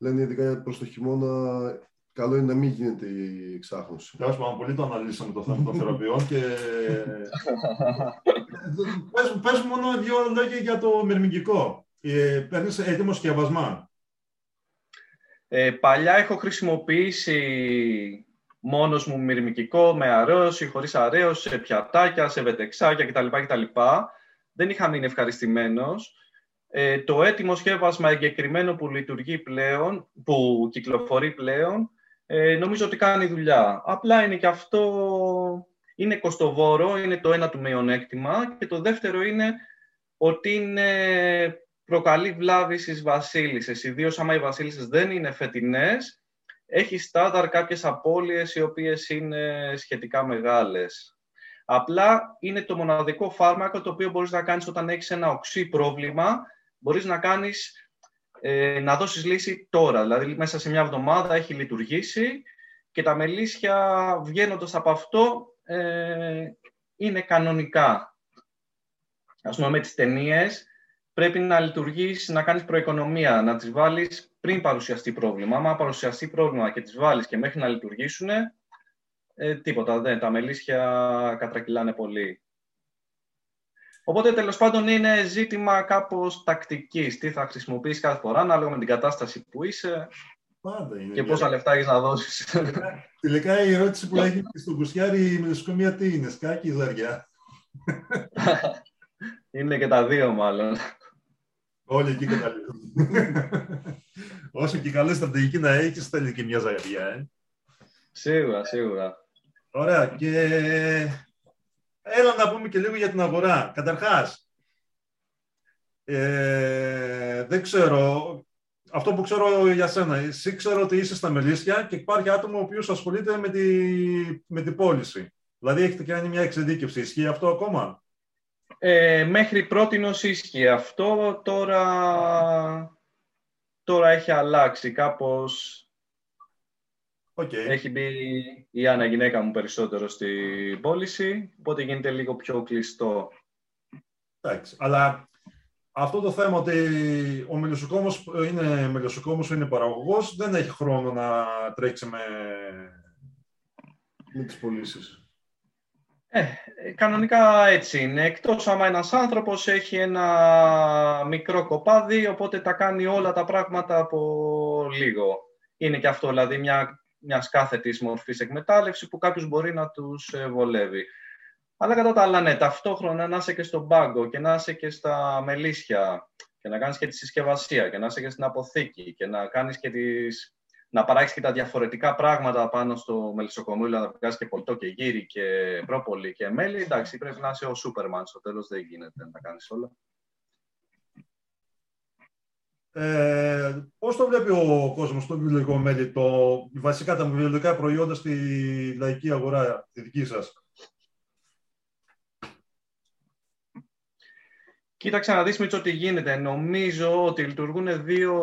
Λένε ειδικά προς το χειμώνα καλό είναι να μην γίνεται η εξάχνωση. Τέλο πάντων, πολύ το αναλύσαμε το θέμα των θεραπείων και. [LAUGHS] πες, πες μόνο δύο λόγια για το μυρμηγκικό. Ε, Παίρνεις έτοιμο σκευασμά. Ε, παλιά έχω χρησιμοποιήσει μόνος μου μυρμηγκικό με αρέωση, χωρίς αρέωση, σε πιατάκια, σε βετεξάκια κτλ. κτλ. Δεν είχα μείνει ευχαριστημένος. Ε, το έτοιμο σκεύασμα εγκεκριμένο που λειτουργεί πλέον, που κυκλοφορεί πλέον, ε, νομίζω ότι κάνει δουλειά. Απλά είναι και αυτό, είναι κοστοβόρο, είναι το ένα του μειονέκτημα και το δεύτερο είναι ότι είναι, προκαλεί βλάβη στις βασίλισσες, ιδίως άμα οι βασίλισσες δεν είναι φετινές, έχει στάνταρ κάποιες απώλειες οι οποίες είναι σχετικά μεγάλες. Απλά είναι το μοναδικό φάρμακο το οποίο μπορείς να κάνεις όταν έχεις ένα οξύ πρόβλημα, μπορείς να κάνεις ε, να δώσεις λύση τώρα. Δηλαδή, μέσα σε μια εβδομάδα έχει λειτουργήσει και τα μελίσια βγαίνοντας από αυτό ε, είναι κανονικά. Ας πούμε, με τις ταινίες πρέπει να λειτουργείς, να κάνεις προοικονομία, να τις βάλεις πριν παρουσιαστεί πρόβλημα. Αν παρουσιαστεί πρόβλημα και τις βάλεις και μέχρι να λειτουργήσουν, ε, τίποτα, δεν, τα μελίσια κατρακυλάνε πολύ. Οπότε τέλος πάντων είναι ζήτημα κάπως τακτικής. Τι θα χρησιμοποιήσεις κάθε φορά, ανάλογα με την κατάσταση που είσαι Πάντα είναι και πόσα λεφτά έχεις να δώσεις. Τελικά η ερώτηση που έχει στον Κουσιάρη με τη τι είναι, σκάκι ή ζαριά; είναι και τα δύο μάλλον. Όλοι εκεί καταλήγουν. Όσο και καλή στρατηγική να έχεις, θέλει και μια ζαριά. Ε. Σίγουρα, σίγουρα. Ωραία. Και Έλα να πούμε και λίγο για την αγορά. Καταρχάς, ε, δεν ξέρω, αυτό που ξέρω για σένα, εσύ ξέρω ότι είσαι στα Μελίσια και υπάρχει άτομο ο οποίος ασχολείται με, τη, με την πώληση. Δηλαδή έχετε κάνει μια εξειδίκευση. Ισχύει αυτό ακόμα; Ε, μέχρι πρώτη ισχύει αυτό. Τώρα, τώρα έχει αλλάξει κάπως Okay. Έχει μπει η Άννα γυναίκα μου περισσότερο στην πώληση, οπότε γίνεται λίγο πιο κλειστό. Εντάξει, αλλά αυτό το θέμα ότι ο μελισσοκόμος είναι, μελισσοκόμος είναι παραγωγός, δεν έχει χρόνο να τρέξει με, με τις πωλήσεις. Ε, κανονικά έτσι είναι. Εκτός άμα ένας άνθρωπος έχει ένα μικρό κοπάδι, οπότε τα κάνει όλα τα πράγματα από λίγο. Είναι και αυτό, δηλαδή μια μιας κάθετη μορφής εκμετάλλευσης που κάποιος μπορεί να τους ε, βολεύει. Αλλά κατά τα άλλα, ναι, ταυτόχρονα να είσαι και στον πάγκο και να είσαι και στα μελίσια και να κάνεις και τη συσκευασία και να είσαι και στην αποθήκη και να κάνεις και τις... να παράξεις και τα διαφορετικά πράγματα πάνω στο μελισσοκομείο, δηλαδή να βγάλεις και πολτό και γύρι και πρόπολη και μέλι, εντάξει, πρέπει να είσαι ο Σούπερμαν, στο τέλος δεν γίνεται να τα κάνεις όλα. Ε, πώς το βλέπει ο κόσμος το βιβλιοϊκό μέλη, το, βασικά τα βιβλιοϊκά προϊόντα στη λαϊκή αγορά, τη δική σας; Κοίταξε να δεις Μίτσο τι γίνεται. Νομίζω ότι λειτουργούν δύο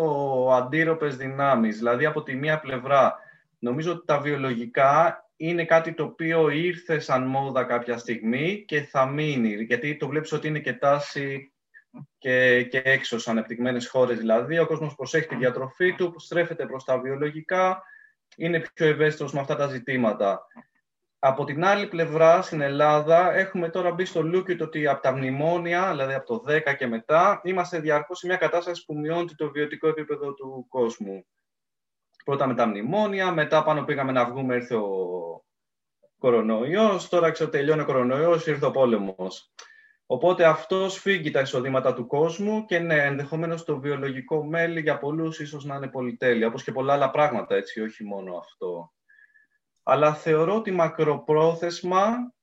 αντίρροπες δυνάμεις. Δηλαδή από τη μία πλευρά νομίζω ότι τα βιολογικά είναι κάτι το οποίο ήρθε σαν μόδα κάποια στιγμή και θα μείνει. Γιατί το βλέπεις ότι είναι και τάση και, και έξω σε ανεπτυγμένες χώρες δηλαδή. Ο κόσμος προσέχει τη διατροφή του, στρέφεται προς τα βιολογικά, είναι πιο ευαίσθητος με αυτά τα ζητήματα. Από την άλλη πλευρά, στην Ελλάδα, έχουμε τώρα μπει στο λούκι το ότι από τα μνημόνια, δηλαδή από το 10 και μετά, είμαστε διαρκώς σε μια κατάσταση που μειώνει το βιωτικό επίπεδο του κόσμου. Πρώτα με τα μνημόνια, μετά πάνω πήγαμε να βγούμε, ήρθε ο κορονοϊός, τώρα ξέρω τελειώνει ο κορονοϊός, ήρθε ο πόλεμος. Οπότε αυτός φύγει τα εισοδήματα του κόσμου και ναι, ενδεχομένως το βιολογικό μέλι για πολλούς ίσως να είναι πολυτέλεια, όπως και πολλά άλλα πράγματα, έτσι, όχι μόνο αυτό. Αλλά θεωρώ ότι μακροπρόθεσμα,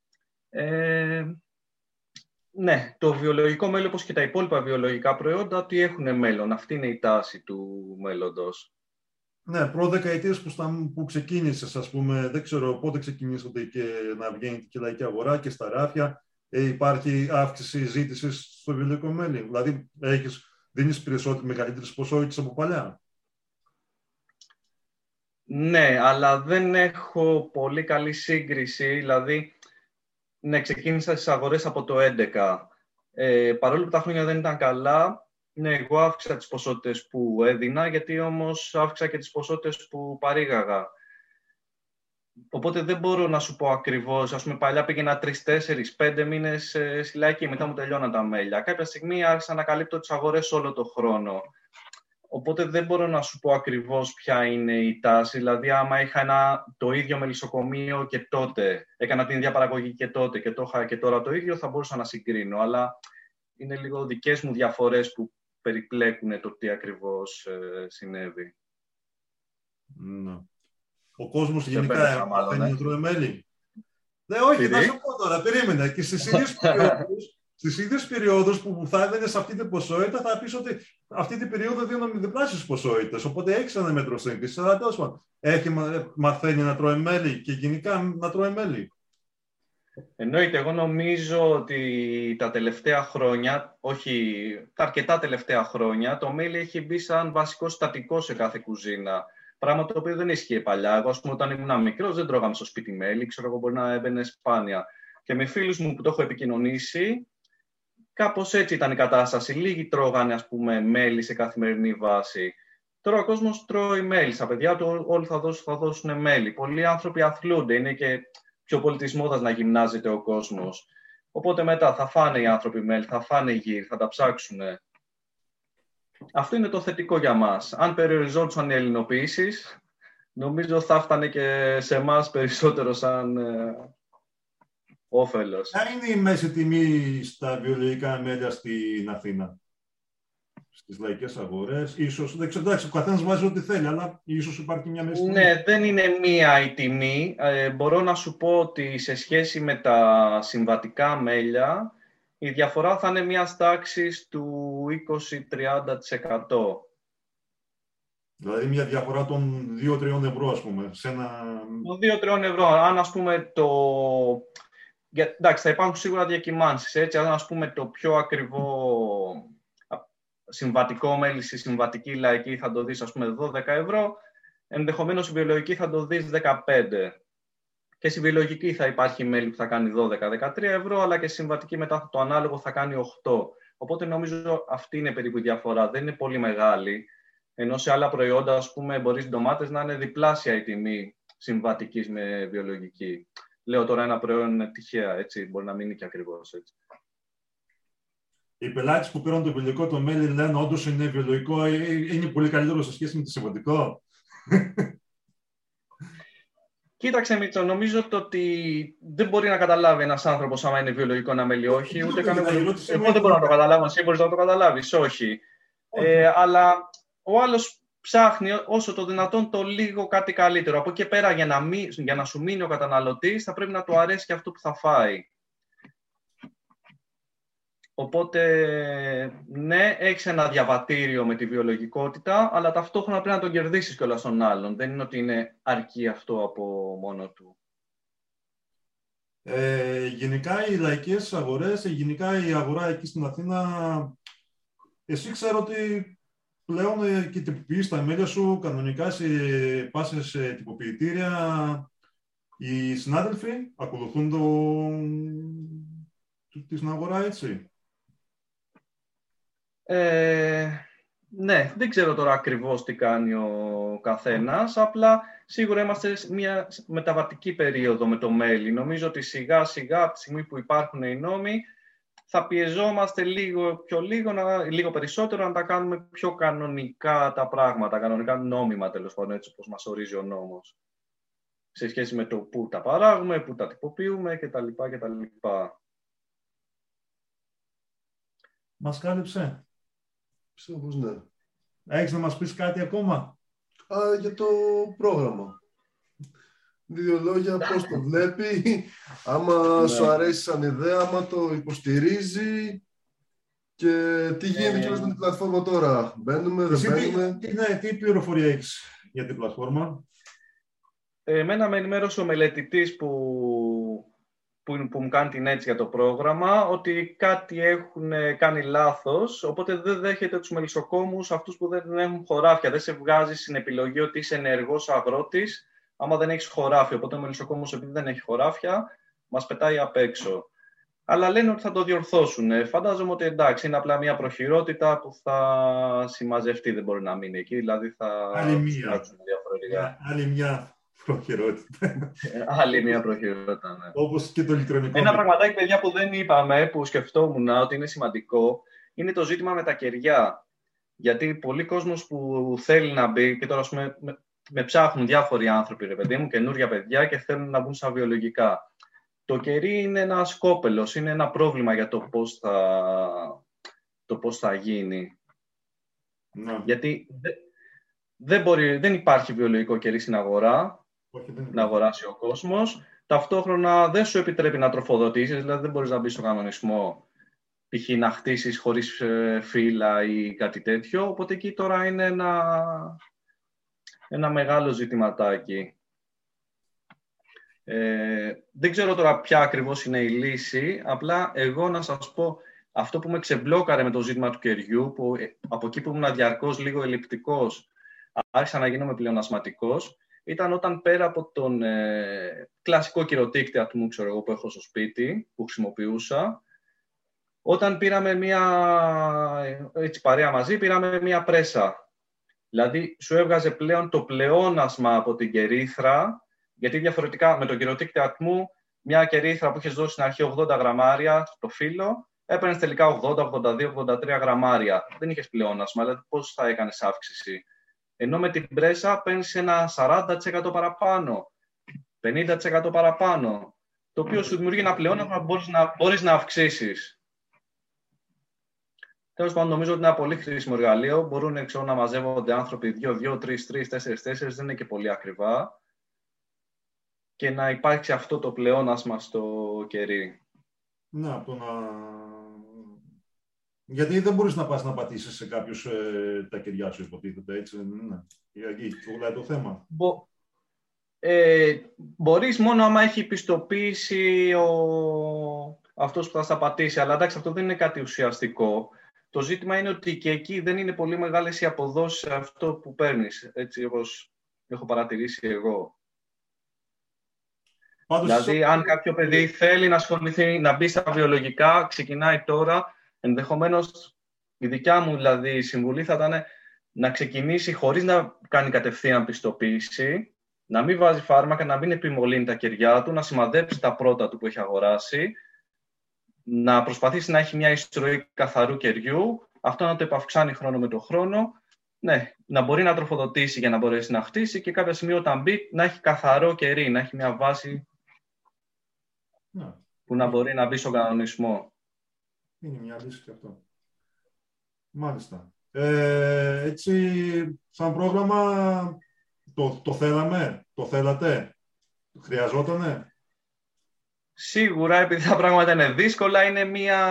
ε, ναι, το βιολογικό μέλι, όπως και τα υπόλοιπα βιολογικά προϊόντα, ότι έχουν μέλλον. Αυτή είναι η τάση του μέλλοντος. Ναι, προ δεκαετίες που, που ξεκίνησες, ας πούμε, δεν ξέρω πότε ξεκινήσατε και να βγαίνει και η λαϊκή αγορά και στα ράφια, ε, υπάρχει αύξηση ζήτησης στο βιολογικό μέλι. Δηλαδή, έχεις, δίνεις περισσότερη, μεγαλύτερες ποσότητες από παλιά. Ναι, αλλά δεν έχω πολύ καλή σύγκριση. Δηλαδή, ναι, ξεκίνησα στις αγορές από το 11. Ε, παρόλο που τα χρόνια δεν ήταν καλά, ναι, εγώ αύξησα τις ποσότητες που έδινα, γιατί όμως αύξησα και τις ποσότητες που παρήγαγα. Οπότε δεν μπορώ να σου πω ακριβώς. Ας πούμε, παλιά πήγαινα τρεις, τέσσερις, πέντε μήνες ε, στη λαϊκή, μετά μου τελειώναν τα μέλια. Κάποια στιγμή άρχισα να καλύπτω τις αγορές όλο το χρόνο. Οπότε δεν μπορώ να σου πω ακριβώς ποια είναι η τάση. Δηλαδή, άμα είχα ένα, το ίδιο μελισσοκομείο και τότε, έκανα την ίδια παραγωγή και τότε και το είχα και τώρα το ίδιο, θα μπορούσα να συγκρίνω. Αλλά είναι λίγο δικές μου διαφορές που περιπλέκουν το τι ακριβώς ε, συνέβη. Ναι. Ο κόσμος γενικά δεν είναι τρώει μέλη. Ναι, όχι, θα σου πω τώρα, περίμενε. Και στις ίδιες [LAUGHS] περιόδους Στις ίδιες περιόδους που θα έδαινε αυτή την ποσότητα, θα πεις ότι αυτή την περίοδο δίνω διπλάσιε ποσότητες. Οπότε έχει ένα μέτρο σύγκριση. Αλλά τέλος πάντων, έχει μαθαίνει να τρώει μέλι και γενικά να τρώει μέλι. Εννοείται, εγώ νομίζω ότι τα τελευταία χρόνια, όχι τα αρκετά τελευταία χρόνια, το μέλι έχει μπει σαν βασικό στατικό σε κάθε κουζίνα. Πράγμα το οποίο δεν ίσχυε παλιά. Εγώ, ας πούμε, όταν ήμουν μικρός, δεν τρώγαμε στο σπίτι μέλι. Ξέρω εγώ, μπορεί να έμπαινε σπάνια. Και με φίλους μου που το έχω επικοινωνήσει, Κάπως έτσι ήταν η κατάσταση. Λίγοι τρώγανε, ας πούμε, μέλι σε καθημερινή βάση. Τώρα ο κόσμος τρώει μέλι. Στα παιδιά του όλοι θα δώσουν, θα δώσουν μέλι. Πολλοί άνθρωποι αθλούνται. Είναι και πιο πολιτισμόδας να γυμνάζεται ο κόσμος. Οπότε μετά θα φάνε οι άνθρωποι μέλι, θα φάνε γύρι, θα τα ψάξουν. Αυτό είναι το θετικό για μας. Αν περιοριζόντουσαν οι ελληνοποιήσεις, νομίζω θα φτάνε και σε εμάς περισσότερο σαν ε, όφελος. Ποια είναι η μέση τιμή στα βιολογικά μέλια στην Αθήνα, στις λαϊκές αγορές, ίσως, δεν ξέρω, εντάξει, ο καθένας βάζει ό,τι θέλει, αλλά ίσως υπάρχει μια μέση τιμή. Ναι, δεν είναι μία η τιμή. Ε, μπορώ να σου πω ότι σε σχέση με τα συμβατικά μέλια, η διαφορά θα είναι μιας τάξης του 20-30%. Δηλαδή μια διαφορά των 2-3 ευρώ, ας πούμε, σε ένα... Των 2-3 ευρώ. Αν, ας πούμε, το για, εντάξει, θα υπάρχουν σίγουρα διακυμάνσεις. Έτσι, αν ας πούμε το πιο ακριβό συμβατικό μέλι στη συμβατική λαϊκή θα το δεις ας πούμε 12 ευρώ, ενδεχομένως στη βιολογική θα το δεις 15. Και στη βιολογική θα υπάρχει μέλι που θα κάνει 12-13 ευρώ, αλλά και στη συμβατική μετά το ανάλογο θα κάνει 8. Οπότε νομίζω αυτή είναι περίπου η διαφορά. Δεν είναι πολύ μεγάλη. Ενώ σε άλλα προϊόντα, ας πούμε, μπορείς ντομάτες να είναι διπλάσια η τιμή συμβατικής με βιολογική. Λέω τώρα ένα προϊόν τυχαία, έτσι, μπορεί να μην είναι και ακριβώς έτσι. Οι πελάτες που πήραν το βιολογικό το μέλι λένε όντως είναι βιολογικό, ε, ε, είναι πολύ καλύτερο σε σχέση με το συμβατικό. Κοίταξε, Μίτσο, νομίζω ότι δεν μπορεί να καταλάβει ένας άνθρωπος άμα είναι βιολογικό ένα μέλι, όχι. Ούτε καν εγώ δεν μπορώ να το καταλάβω. Εσύ μπορείς να το καταλάβεις, όχι. Ε, αλλά ο άλλος ψάχνει όσο το δυνατόν το λίγο κάτι καλύτερο. Από εκεί πέρα για να, μη, για να σου μείνει ο καταναλωτής θα πρέπει να του αρέσει και αυτό που θα φάει. Οπότε, ναι, έχεις ένα διαβατήριο με τη βιολογικότητα, αλλά ταυτόχρονα πρέπει να τον κερδίσεις κιόλας τον άλλον. Δεν είναι ότι είναι αρκεί αυτό από μόνο του. Ε, γενικά οι λαϊκές αγορές, γενικά η αγορά εκεί στην Αθήνα, εσύ ξέρω ότι πλέον ε, και τυποποιείς τα μέλια σου κανονικά σε πάσες σε τυποποιητήρια. Οι συνάδελφοι ακολουθούν το, την αγορά έτσι. Ε, ναι, δεν ξέρω τώρα ακριβώς τι κάνει ο καθένας, απλά σίγουρα είμαστε σε μια μεταβατική περίοδο με το μέλη. Νομίζω ότι σιγά σιγά από τη στιγμή που υπάρχουν οι νόμοι θα πιεζόμαστε λίγο πιο λίγο, να, λίγο περισσότερο να τα κάνουμε πιο κανονικά τα πράγματα, κανονικά νόμιμα τέλος πάντων, έτσι όπως μας ορίζει ο νόμος. Σε σχέση με το πού τα παράγουμε, πού τα τυποποιούμε κτλ. κτλ. Μας κάλυψε. Πιστεύω πως ναι. Έχεις να μας πεις κάτι ακόμα; Α, για το πρόγραμμα. Δύο λόγια, πώς το βλέπει, άμα ναι. σου αρέσει σαν ιδέα, άμα το υποστηρίζει και τι γίνεται ε... με την πλατφόρμα τώρα. Μπαίνουμε, δεν μπαίνουμε; Τι, ναι, τι πληροφορία έχεις για την πλατφόρμα; Εμένα με ενημέρωσε ο μελετητής που που, που μου κάνει την έτσι για το πρόγραμμα, ότι κάτι έχουν κάνει λάθος, οπότε δεν δέχεται τους μελισσοκόμους αυτούς που δεν έχουν χωράφια. Δεν σε βγάζει στην επιλογή ότι είσαι ενεργός αγρότης, άμα δεν έχεις χωράφια. Οπότε ο μελισσοκόμος, επειδή δεν έχει χωράφια, μας πετάει απ' έξω. Αλλά λένε ότι θα το διορθώσουν. Φαντάζομαι ότι εντάξει, είναι απλά μια προχειρότητα που θα συμμαζευτεί, δεν μπορεί να μείνει εκεί. Δηλαδή θα. Άλλη μία. Άλλη μια Προχειρότητα. Άλλη μια προχειρότητα, ναι. Όπως και το ηλεκτρονικό. Ένα πραγματάκι, παιδιά, που δεν είπαμε, που σκεφτόμουν ότι είναι σημαντικό, είναι το ζήτημα με τα κεριά. Γιατί πολλοί κόσμος που θέλει να μπει, και τώρα ας πούμε, με, με ψάχνουν διάφοροι άνθρωποι, ρε παιδί μου, καινούργια παιδιά και θέλουν να μπουν στα βιολογικά. Το κερί είναι ένα κόπελος, είναι ένα πρόβλημα για το πώς θα, το πώς θα γίνει. Ναι. Γιατί δεν, μπορεί, δεν υπάρχει βιολογικό κερί στην αγορά να αγοράσει ο κόσμος. Ταυτόχρονα δεν σου επιτρέπει να τροφοδοτήσεις, δηλαδή δεν μπορείς να μπεις στο κανονισμό π.χ. να χτίσεις χωρίς ε, φύλλα ή κάτι τέτοιο. Οπότε εκεί τώρα είναι ένα, ένα μεγάλο ζητηματάκι. Ε, δεν ξέρω τώρα ποια ακριβώς είναι η λύση, απλά εγώ να σας πω αυτό που με ξεμπλόκαρε με το ζήτημα του κεριού, που ε, από εκεί που ήμουν διαρκώς λίγο ελλειπτικός, άρχισα να γίνομαι πλεονασματικός, ήταν όταν πέρα από τον ε, κλασικό κυρωτήκτη ατμού ξέρω εγώ, που έχω στο σπίτι, που χρησιμοποιούσα, όταν πήραμε μία, έτσι παρέα μαζί, πήραμε μία πρέσα. Δηλαδή, σου έβγαζε πλέον το πλεόνασμα από την κερίθρα, γιατί διαφορετικά με τον κυρωτήκτη ατμού, μια κερίθρα που είχες δώσει στην αρχή 80 γραμμάρια στο φύλλο, έπαιρνες τελικά 80, 82, 83 γραμμάρια. Δεν είχες πλεόνασμα, δηλαδή πώς θα έκανες αύξηση; Ενώ με την πρέσα παίρνεις ένα 40% παραπάνω, 50% παραπάνω, το οποίο σου δημιουργεί ένα πλεόνασμα που μπορείς να, μπορείς να αυξήσεις. Τέλος πάντων, νομίζω ότι είναι ένα πολύ χρήσιμο εργαλείο. Μπορούν έξω να μαζεύονται άνθρωποι 2, 2, 3, 3, 4, 4, δεν είναι και πολύ ακριβά. Και να υπάρξει αυτό το πλεόνασμα στο κερί. Ναι, από το να γιατί δεν μπορείς να πας να πατήσεις σε κάποιους ε, τα κεριά σου, υποτίθεται, έτσι δεν είναι. Εκεί το θέμα. Μπο, ε, μπορείς μόνο άμα έχει πιστοποίηση ο, αυτός που θα στα πατήσει, αλλά εντάξει αυτό δεν είναι κάτι ουσιαστικό. Το ζήτημα είναι ότι και εκεί δεν είναι πολύ μεγάλες οι αποδόσεις σε αυτό που παίρνεις, έτσι όπως έχω παρατηρήσει εγώ. Πάντως, δηλαδή, αν κάποιο παιδί θέλει να ασχοληθεί, να μπει στα βιολογικά, ξεκινάει τώρα, ενδεχομένως η δικιά μου δηλαδή συμβουλή θα ήταν να ξεκινήσει χωρίς να κάνει κατευθείαν πιστοποίηση, να μην βάζει φάρμακα, να μην επιμολύνει τα κεριά του, να σημαδέψει τα πρώτα του που έχει αγοράσει, να προσπαθήσει να έχει μια ιστροή καθαρού κεριού, αυτό να το επαυξάνει χρόνο με το χρόνο, ναι, να μπορεί να τροφοδοτήσει για να μπορέσει να χτίσει και κάποια στιγμή όταν μπει να έχει καθαρό κερί, να έχει μια βάση ναι. που να μπορεί να μπει στον κανονισμό. Είναι μια λύση και αυτό. Μάλιστα. Ε, έτσι, σαν πρόγραμμα, το, το θέλαμε, το θέλατε, χρειαζότανε; Σίγουρα, επειδή τα πράγματα είναι δύσκολα, είναι μία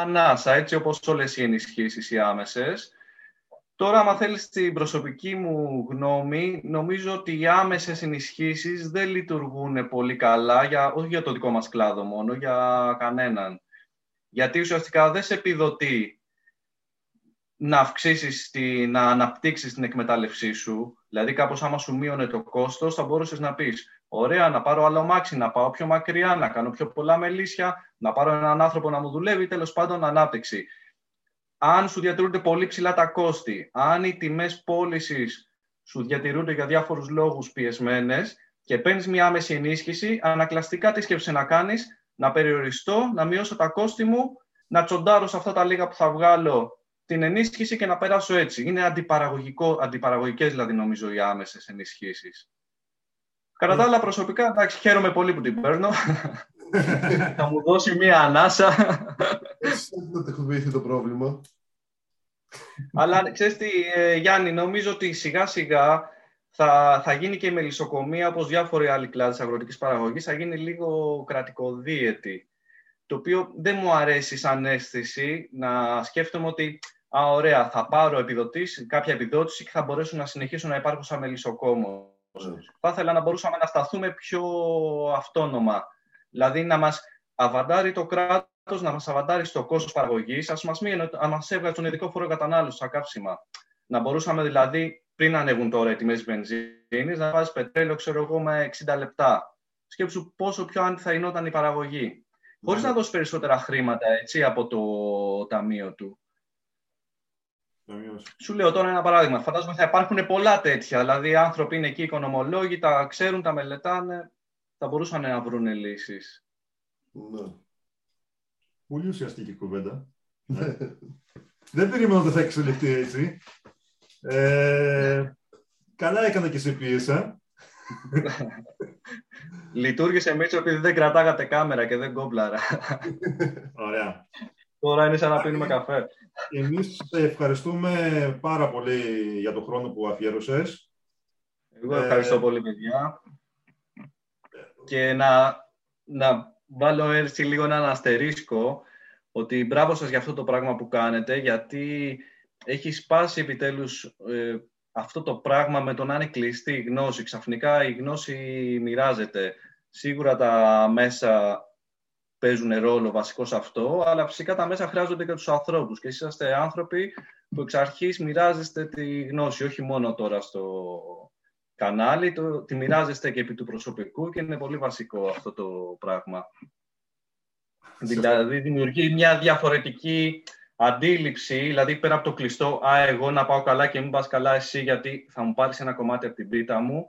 ανάσα, έτσι όπως όλες οι ενισχύσεις οι άμεσες. Τώρα, άμα θέλεις την προσωπική μου γνώμη, νομίζω ότι οι άμεσες ενισχύσεις δεν λειτουργούν πολύ καλά, για, όχι για το δικό μας κλάδο μόνο, για κανέναν γιατί ουσιαστικά δεν σε επιδοτεί να αυξήσεις, τη, να αναπτύξεις την εκμετάλλευσή σου. Δηλαδή, κάπως άμα σου μείωνε το κόστος, θα μπορούσες να πεις «Ωραία, να πάρω άλλο μάξι, να πάω πιο μακριά, να κάνω πιο πολλά μελίσια, να πάρω έναν άνθρωπο να μου δουλεύει, τέλος πάντων ανάπτυξη». αν σου διατηρούνται πολύ ψηλά τα κόστη, αν οι τιμές πώλησης σου διατηρούνται για διάφορους λόγους πιεσμένες και παίρνεις μια άμεση ενίσχυση, ανακλαστικά τι σκέφτεσαι να κάνεις, να περιοριστώ, να μειώσω τα κόστη μου, να τσοντάρω σε αυτά τα λίγα που θα βγάλω την ενίσχυση και να περάσω έτσι. Είναι αντιπαραγωγικό, αντιπαραγωγικές δηλαδή νομίζω οι άμεσες ενισχύσεις. Κατά τα άλλα προσωπικά, εντάξει, χαίρομαι πολύ που την παίρνω. [LAUGHS] θα μου δώσει μία ανάσα. Έτσι δεν το πρόβλημα. Αλλά ξέρεις τι, ε, Γιάννη, νομίζω ότι σιγά σιγά θα, θα γίνει και η μελισσοκομεία, όπως διάφοροι άλλοι κλάδοι αγροτικής παραγωγής, θα γίνει λίγο κρατικοδίαιτη. Το οποίο δεν μου αρέσει σαν αίσθηση να σκέφτομαι ότι α, ωραία, θα πάρω επιδοτήσεις, κάποια επιδότηση και θα μπορέσω να συνεχίσω να υπάρχω σαν μελισσοκόμος. Mm. Θα ήθελα να μπορούσαμε να σταθούμε πιο αυτόνομα. Δηλαδή να μας αβαντάρει το κράτος, να μας αβαντάρει στο κόστος παραγωγής, ας μας, να μας έβγαζε τον ειδικό φόρο κατανάλωσης στα καύσιμα. Να μπορούσαμε δηλαδή πριν ανέβουν τώρα οι τιμές βενζίνης, να βάζεις πετρέλαιο, ξέρω εγώ, με 60 λεπτά. Σκέψου πόσο πιο άντι θα γινόταν η παραγωγή. Χωρίς να δώσεις περισσότερα χρήματα έτσι, από το ταμείο του. Σου λέω τώρα ένα παράδειγμα. Φαντάζομαι θα υπάρχουν πολλά τέτοια. Δηλαδή, οι άνθρωποι είναι εκεί, οικονομολόγοι, τα ξέρουν, τα μελετάνε. Θα μπορούσαν να βρουν λύσεις. Ναι. Πολύ ουσιαστική κουβέντα. Ναι. [LAUGHS] Δεν περίμενα ότι θα εξελιχθεί έτσι. Ε, καλά έκανα και σε πίεσα. Λειτουργήσε Μίτσο επειδή δεν κρατάγατε κάμερα και δεν κόμπλαρα. Ωραία. Τώρα είναι σαν να πίνουμε καφέ. Εμείς ευχαριστούμε πάρα πολύ για τον χρόνο που αφιέρωσες. Εγώ ευχαριστώ ε, πολύ, παιδιά. Και να, να βάλω έτσι λίγο έναν αστερίσκο ότι μπράβο σας για αυτό το πράγμα που κάνετε, γιατί έχει σπάσει επιτέλους ε, αυτό το πράγμα με το να είναι κλειστή η γνώση. Ξαφνικά η γνώση μοιράζεται. Σίγουρα τα μέσα παίζουν ρόλο βασικό σε αυτό, αλλά φυσικά τα μέσα χρειάζονται και τους ανθρώπους. Και εσείς είσαστε άνθρωποι που εξ αρχής μοιράζεστε τη γνώση, όχι μόνο τώρα στο κανάλι, το, τη μοιράζεστε και επί του προσωπικού και είναι πολύ βασικό αυτό το πράγμα. Δηλαδή δημιουργεί μια διαφορετική αντίληψη, δηλαδή πέρα από το κλειστό, α, εγώ να πάω καλά και μην πας καλά εσύ γιατί θα μου πάρεις ένα κομμάτι από την πίτα μου.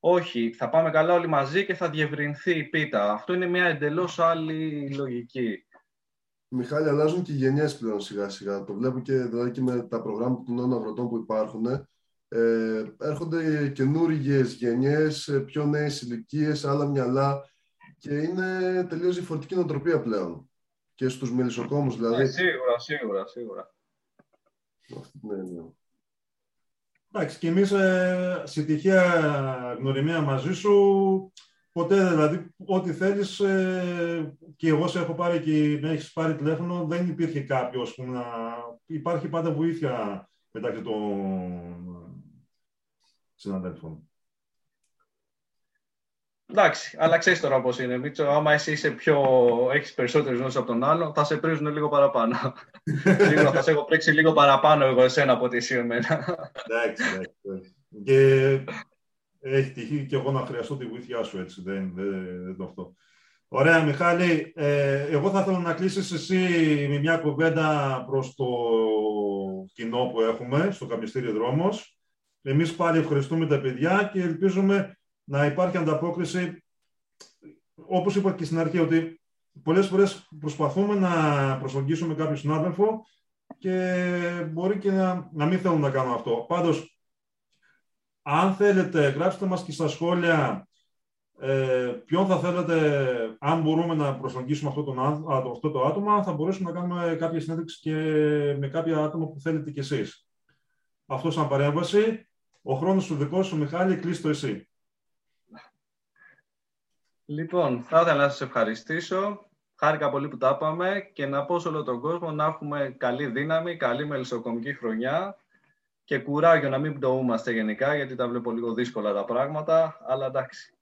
Όχι, θα πάμε καλά όλοι μαζί και θα διευρυνθεί η πίτα. Αυτό είναι μια εντελώς άλλη λογική. Μιχάλη, αλλάζουν και οι γενιές πλέον σιγά σιγά. Το βλέπω και, δηλαδή, και με τα προγράμματα των νέων αγροτών που υπάρχουν. Ε, έρχονται καινούργιες γενιές, ε, πιο νέες ηλικίες, άλλα μυαλά και είναι τελείως διαφορετική νοοτροπία πλέον και στους μελισσοκόμους δηλαδή. Ε, σίγουρα, σίγουρα, σίγουρα. Ναι, ναι. Εντάξει, και εμείς ε, σε τυχαία γνωριμία μαζί σου, ποτέ δηλαδή, ό,τι θέλεις ε, και εγώ σε έχω πάρει και με έχεις πάρει τηλέφωνο, δεν υπήρχε κάποιος που να... Υπάρχει πάντα βοήθεια μεταξύ των συναδέλφων. Εντάξει, αλλά ξέρεις τώρα πώς είναι. Μίτσο, άμα εσύ είσαι πιο... έχεις περισσότερες γνώσεις από τον άλλο, θα σε πρίζουν λίγο παραπάνω. [LAUGHS] λίγο, θα σε έχω πρίξει λίγο παραπάνω εγώ εσένα από ότι εσύ εμένα. εντάξει, εντάξει. Και έχει τυχεί και εγώ να χρειαστώ τη βοήθειά σου έτσι. Δεν, δεν, δεν το αυτό. Ωραία, Μιχάλη. Ε, εγώ θα ήθελα να κλείσεις εσύ με μια κουβέντα προς το κοινό που έχουμε στο Καπιστήριο Δρόμος. Εμείς πάλι ευχαριστούμε τα παιδιά και ελπίζουμε να υπάρχει ανταπόκριση, όπως είπα και στην αρχή, ότι πολλές φορές προσπαθούμε να προσεγγίσουμε κάποιον συνάδελφο και μπορεί και να, να μην θέλουν να κάνουν αυτό. Πάντως, αν θέλετε, γράψτε μας και στα σχόλια ε, ποιον θα θέλετε, αν μπορούμε να προσεγγίσουμε αυτό, τον, αυτό το άτομο, θα μπορέσουμε να κάνουμε κάποια συνέντευξη και με κάποια άτομα που θέλετε κι εσείς. Αυτό σαν παρέμβαση. Ο χρόνος σου δικός σου, Μιχάλη, κλείστο εσύ. Λοιπόν, θα ήθελα να σας ευχαριστήσω. Χάρηκα πολύ που τα είπαμε και να πω σε όλο τον κόσμο να έχουμε καλή δύναμη, καλή μελισσοκομική χρονιά και κουράγιο να μην πτωούμαστε γενικά, γιατί τα βλέπω λίγο δύσκολα τα πράγματα, αλλά εντάξει.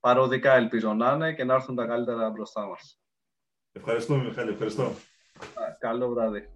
Παροδικά ελπίζω να είναι και να έρθουν τα καλύτερα μπροστά μας. Ευχαριστώ, Μιχάλη. Ευχαριστώ. Καλό βράδυ.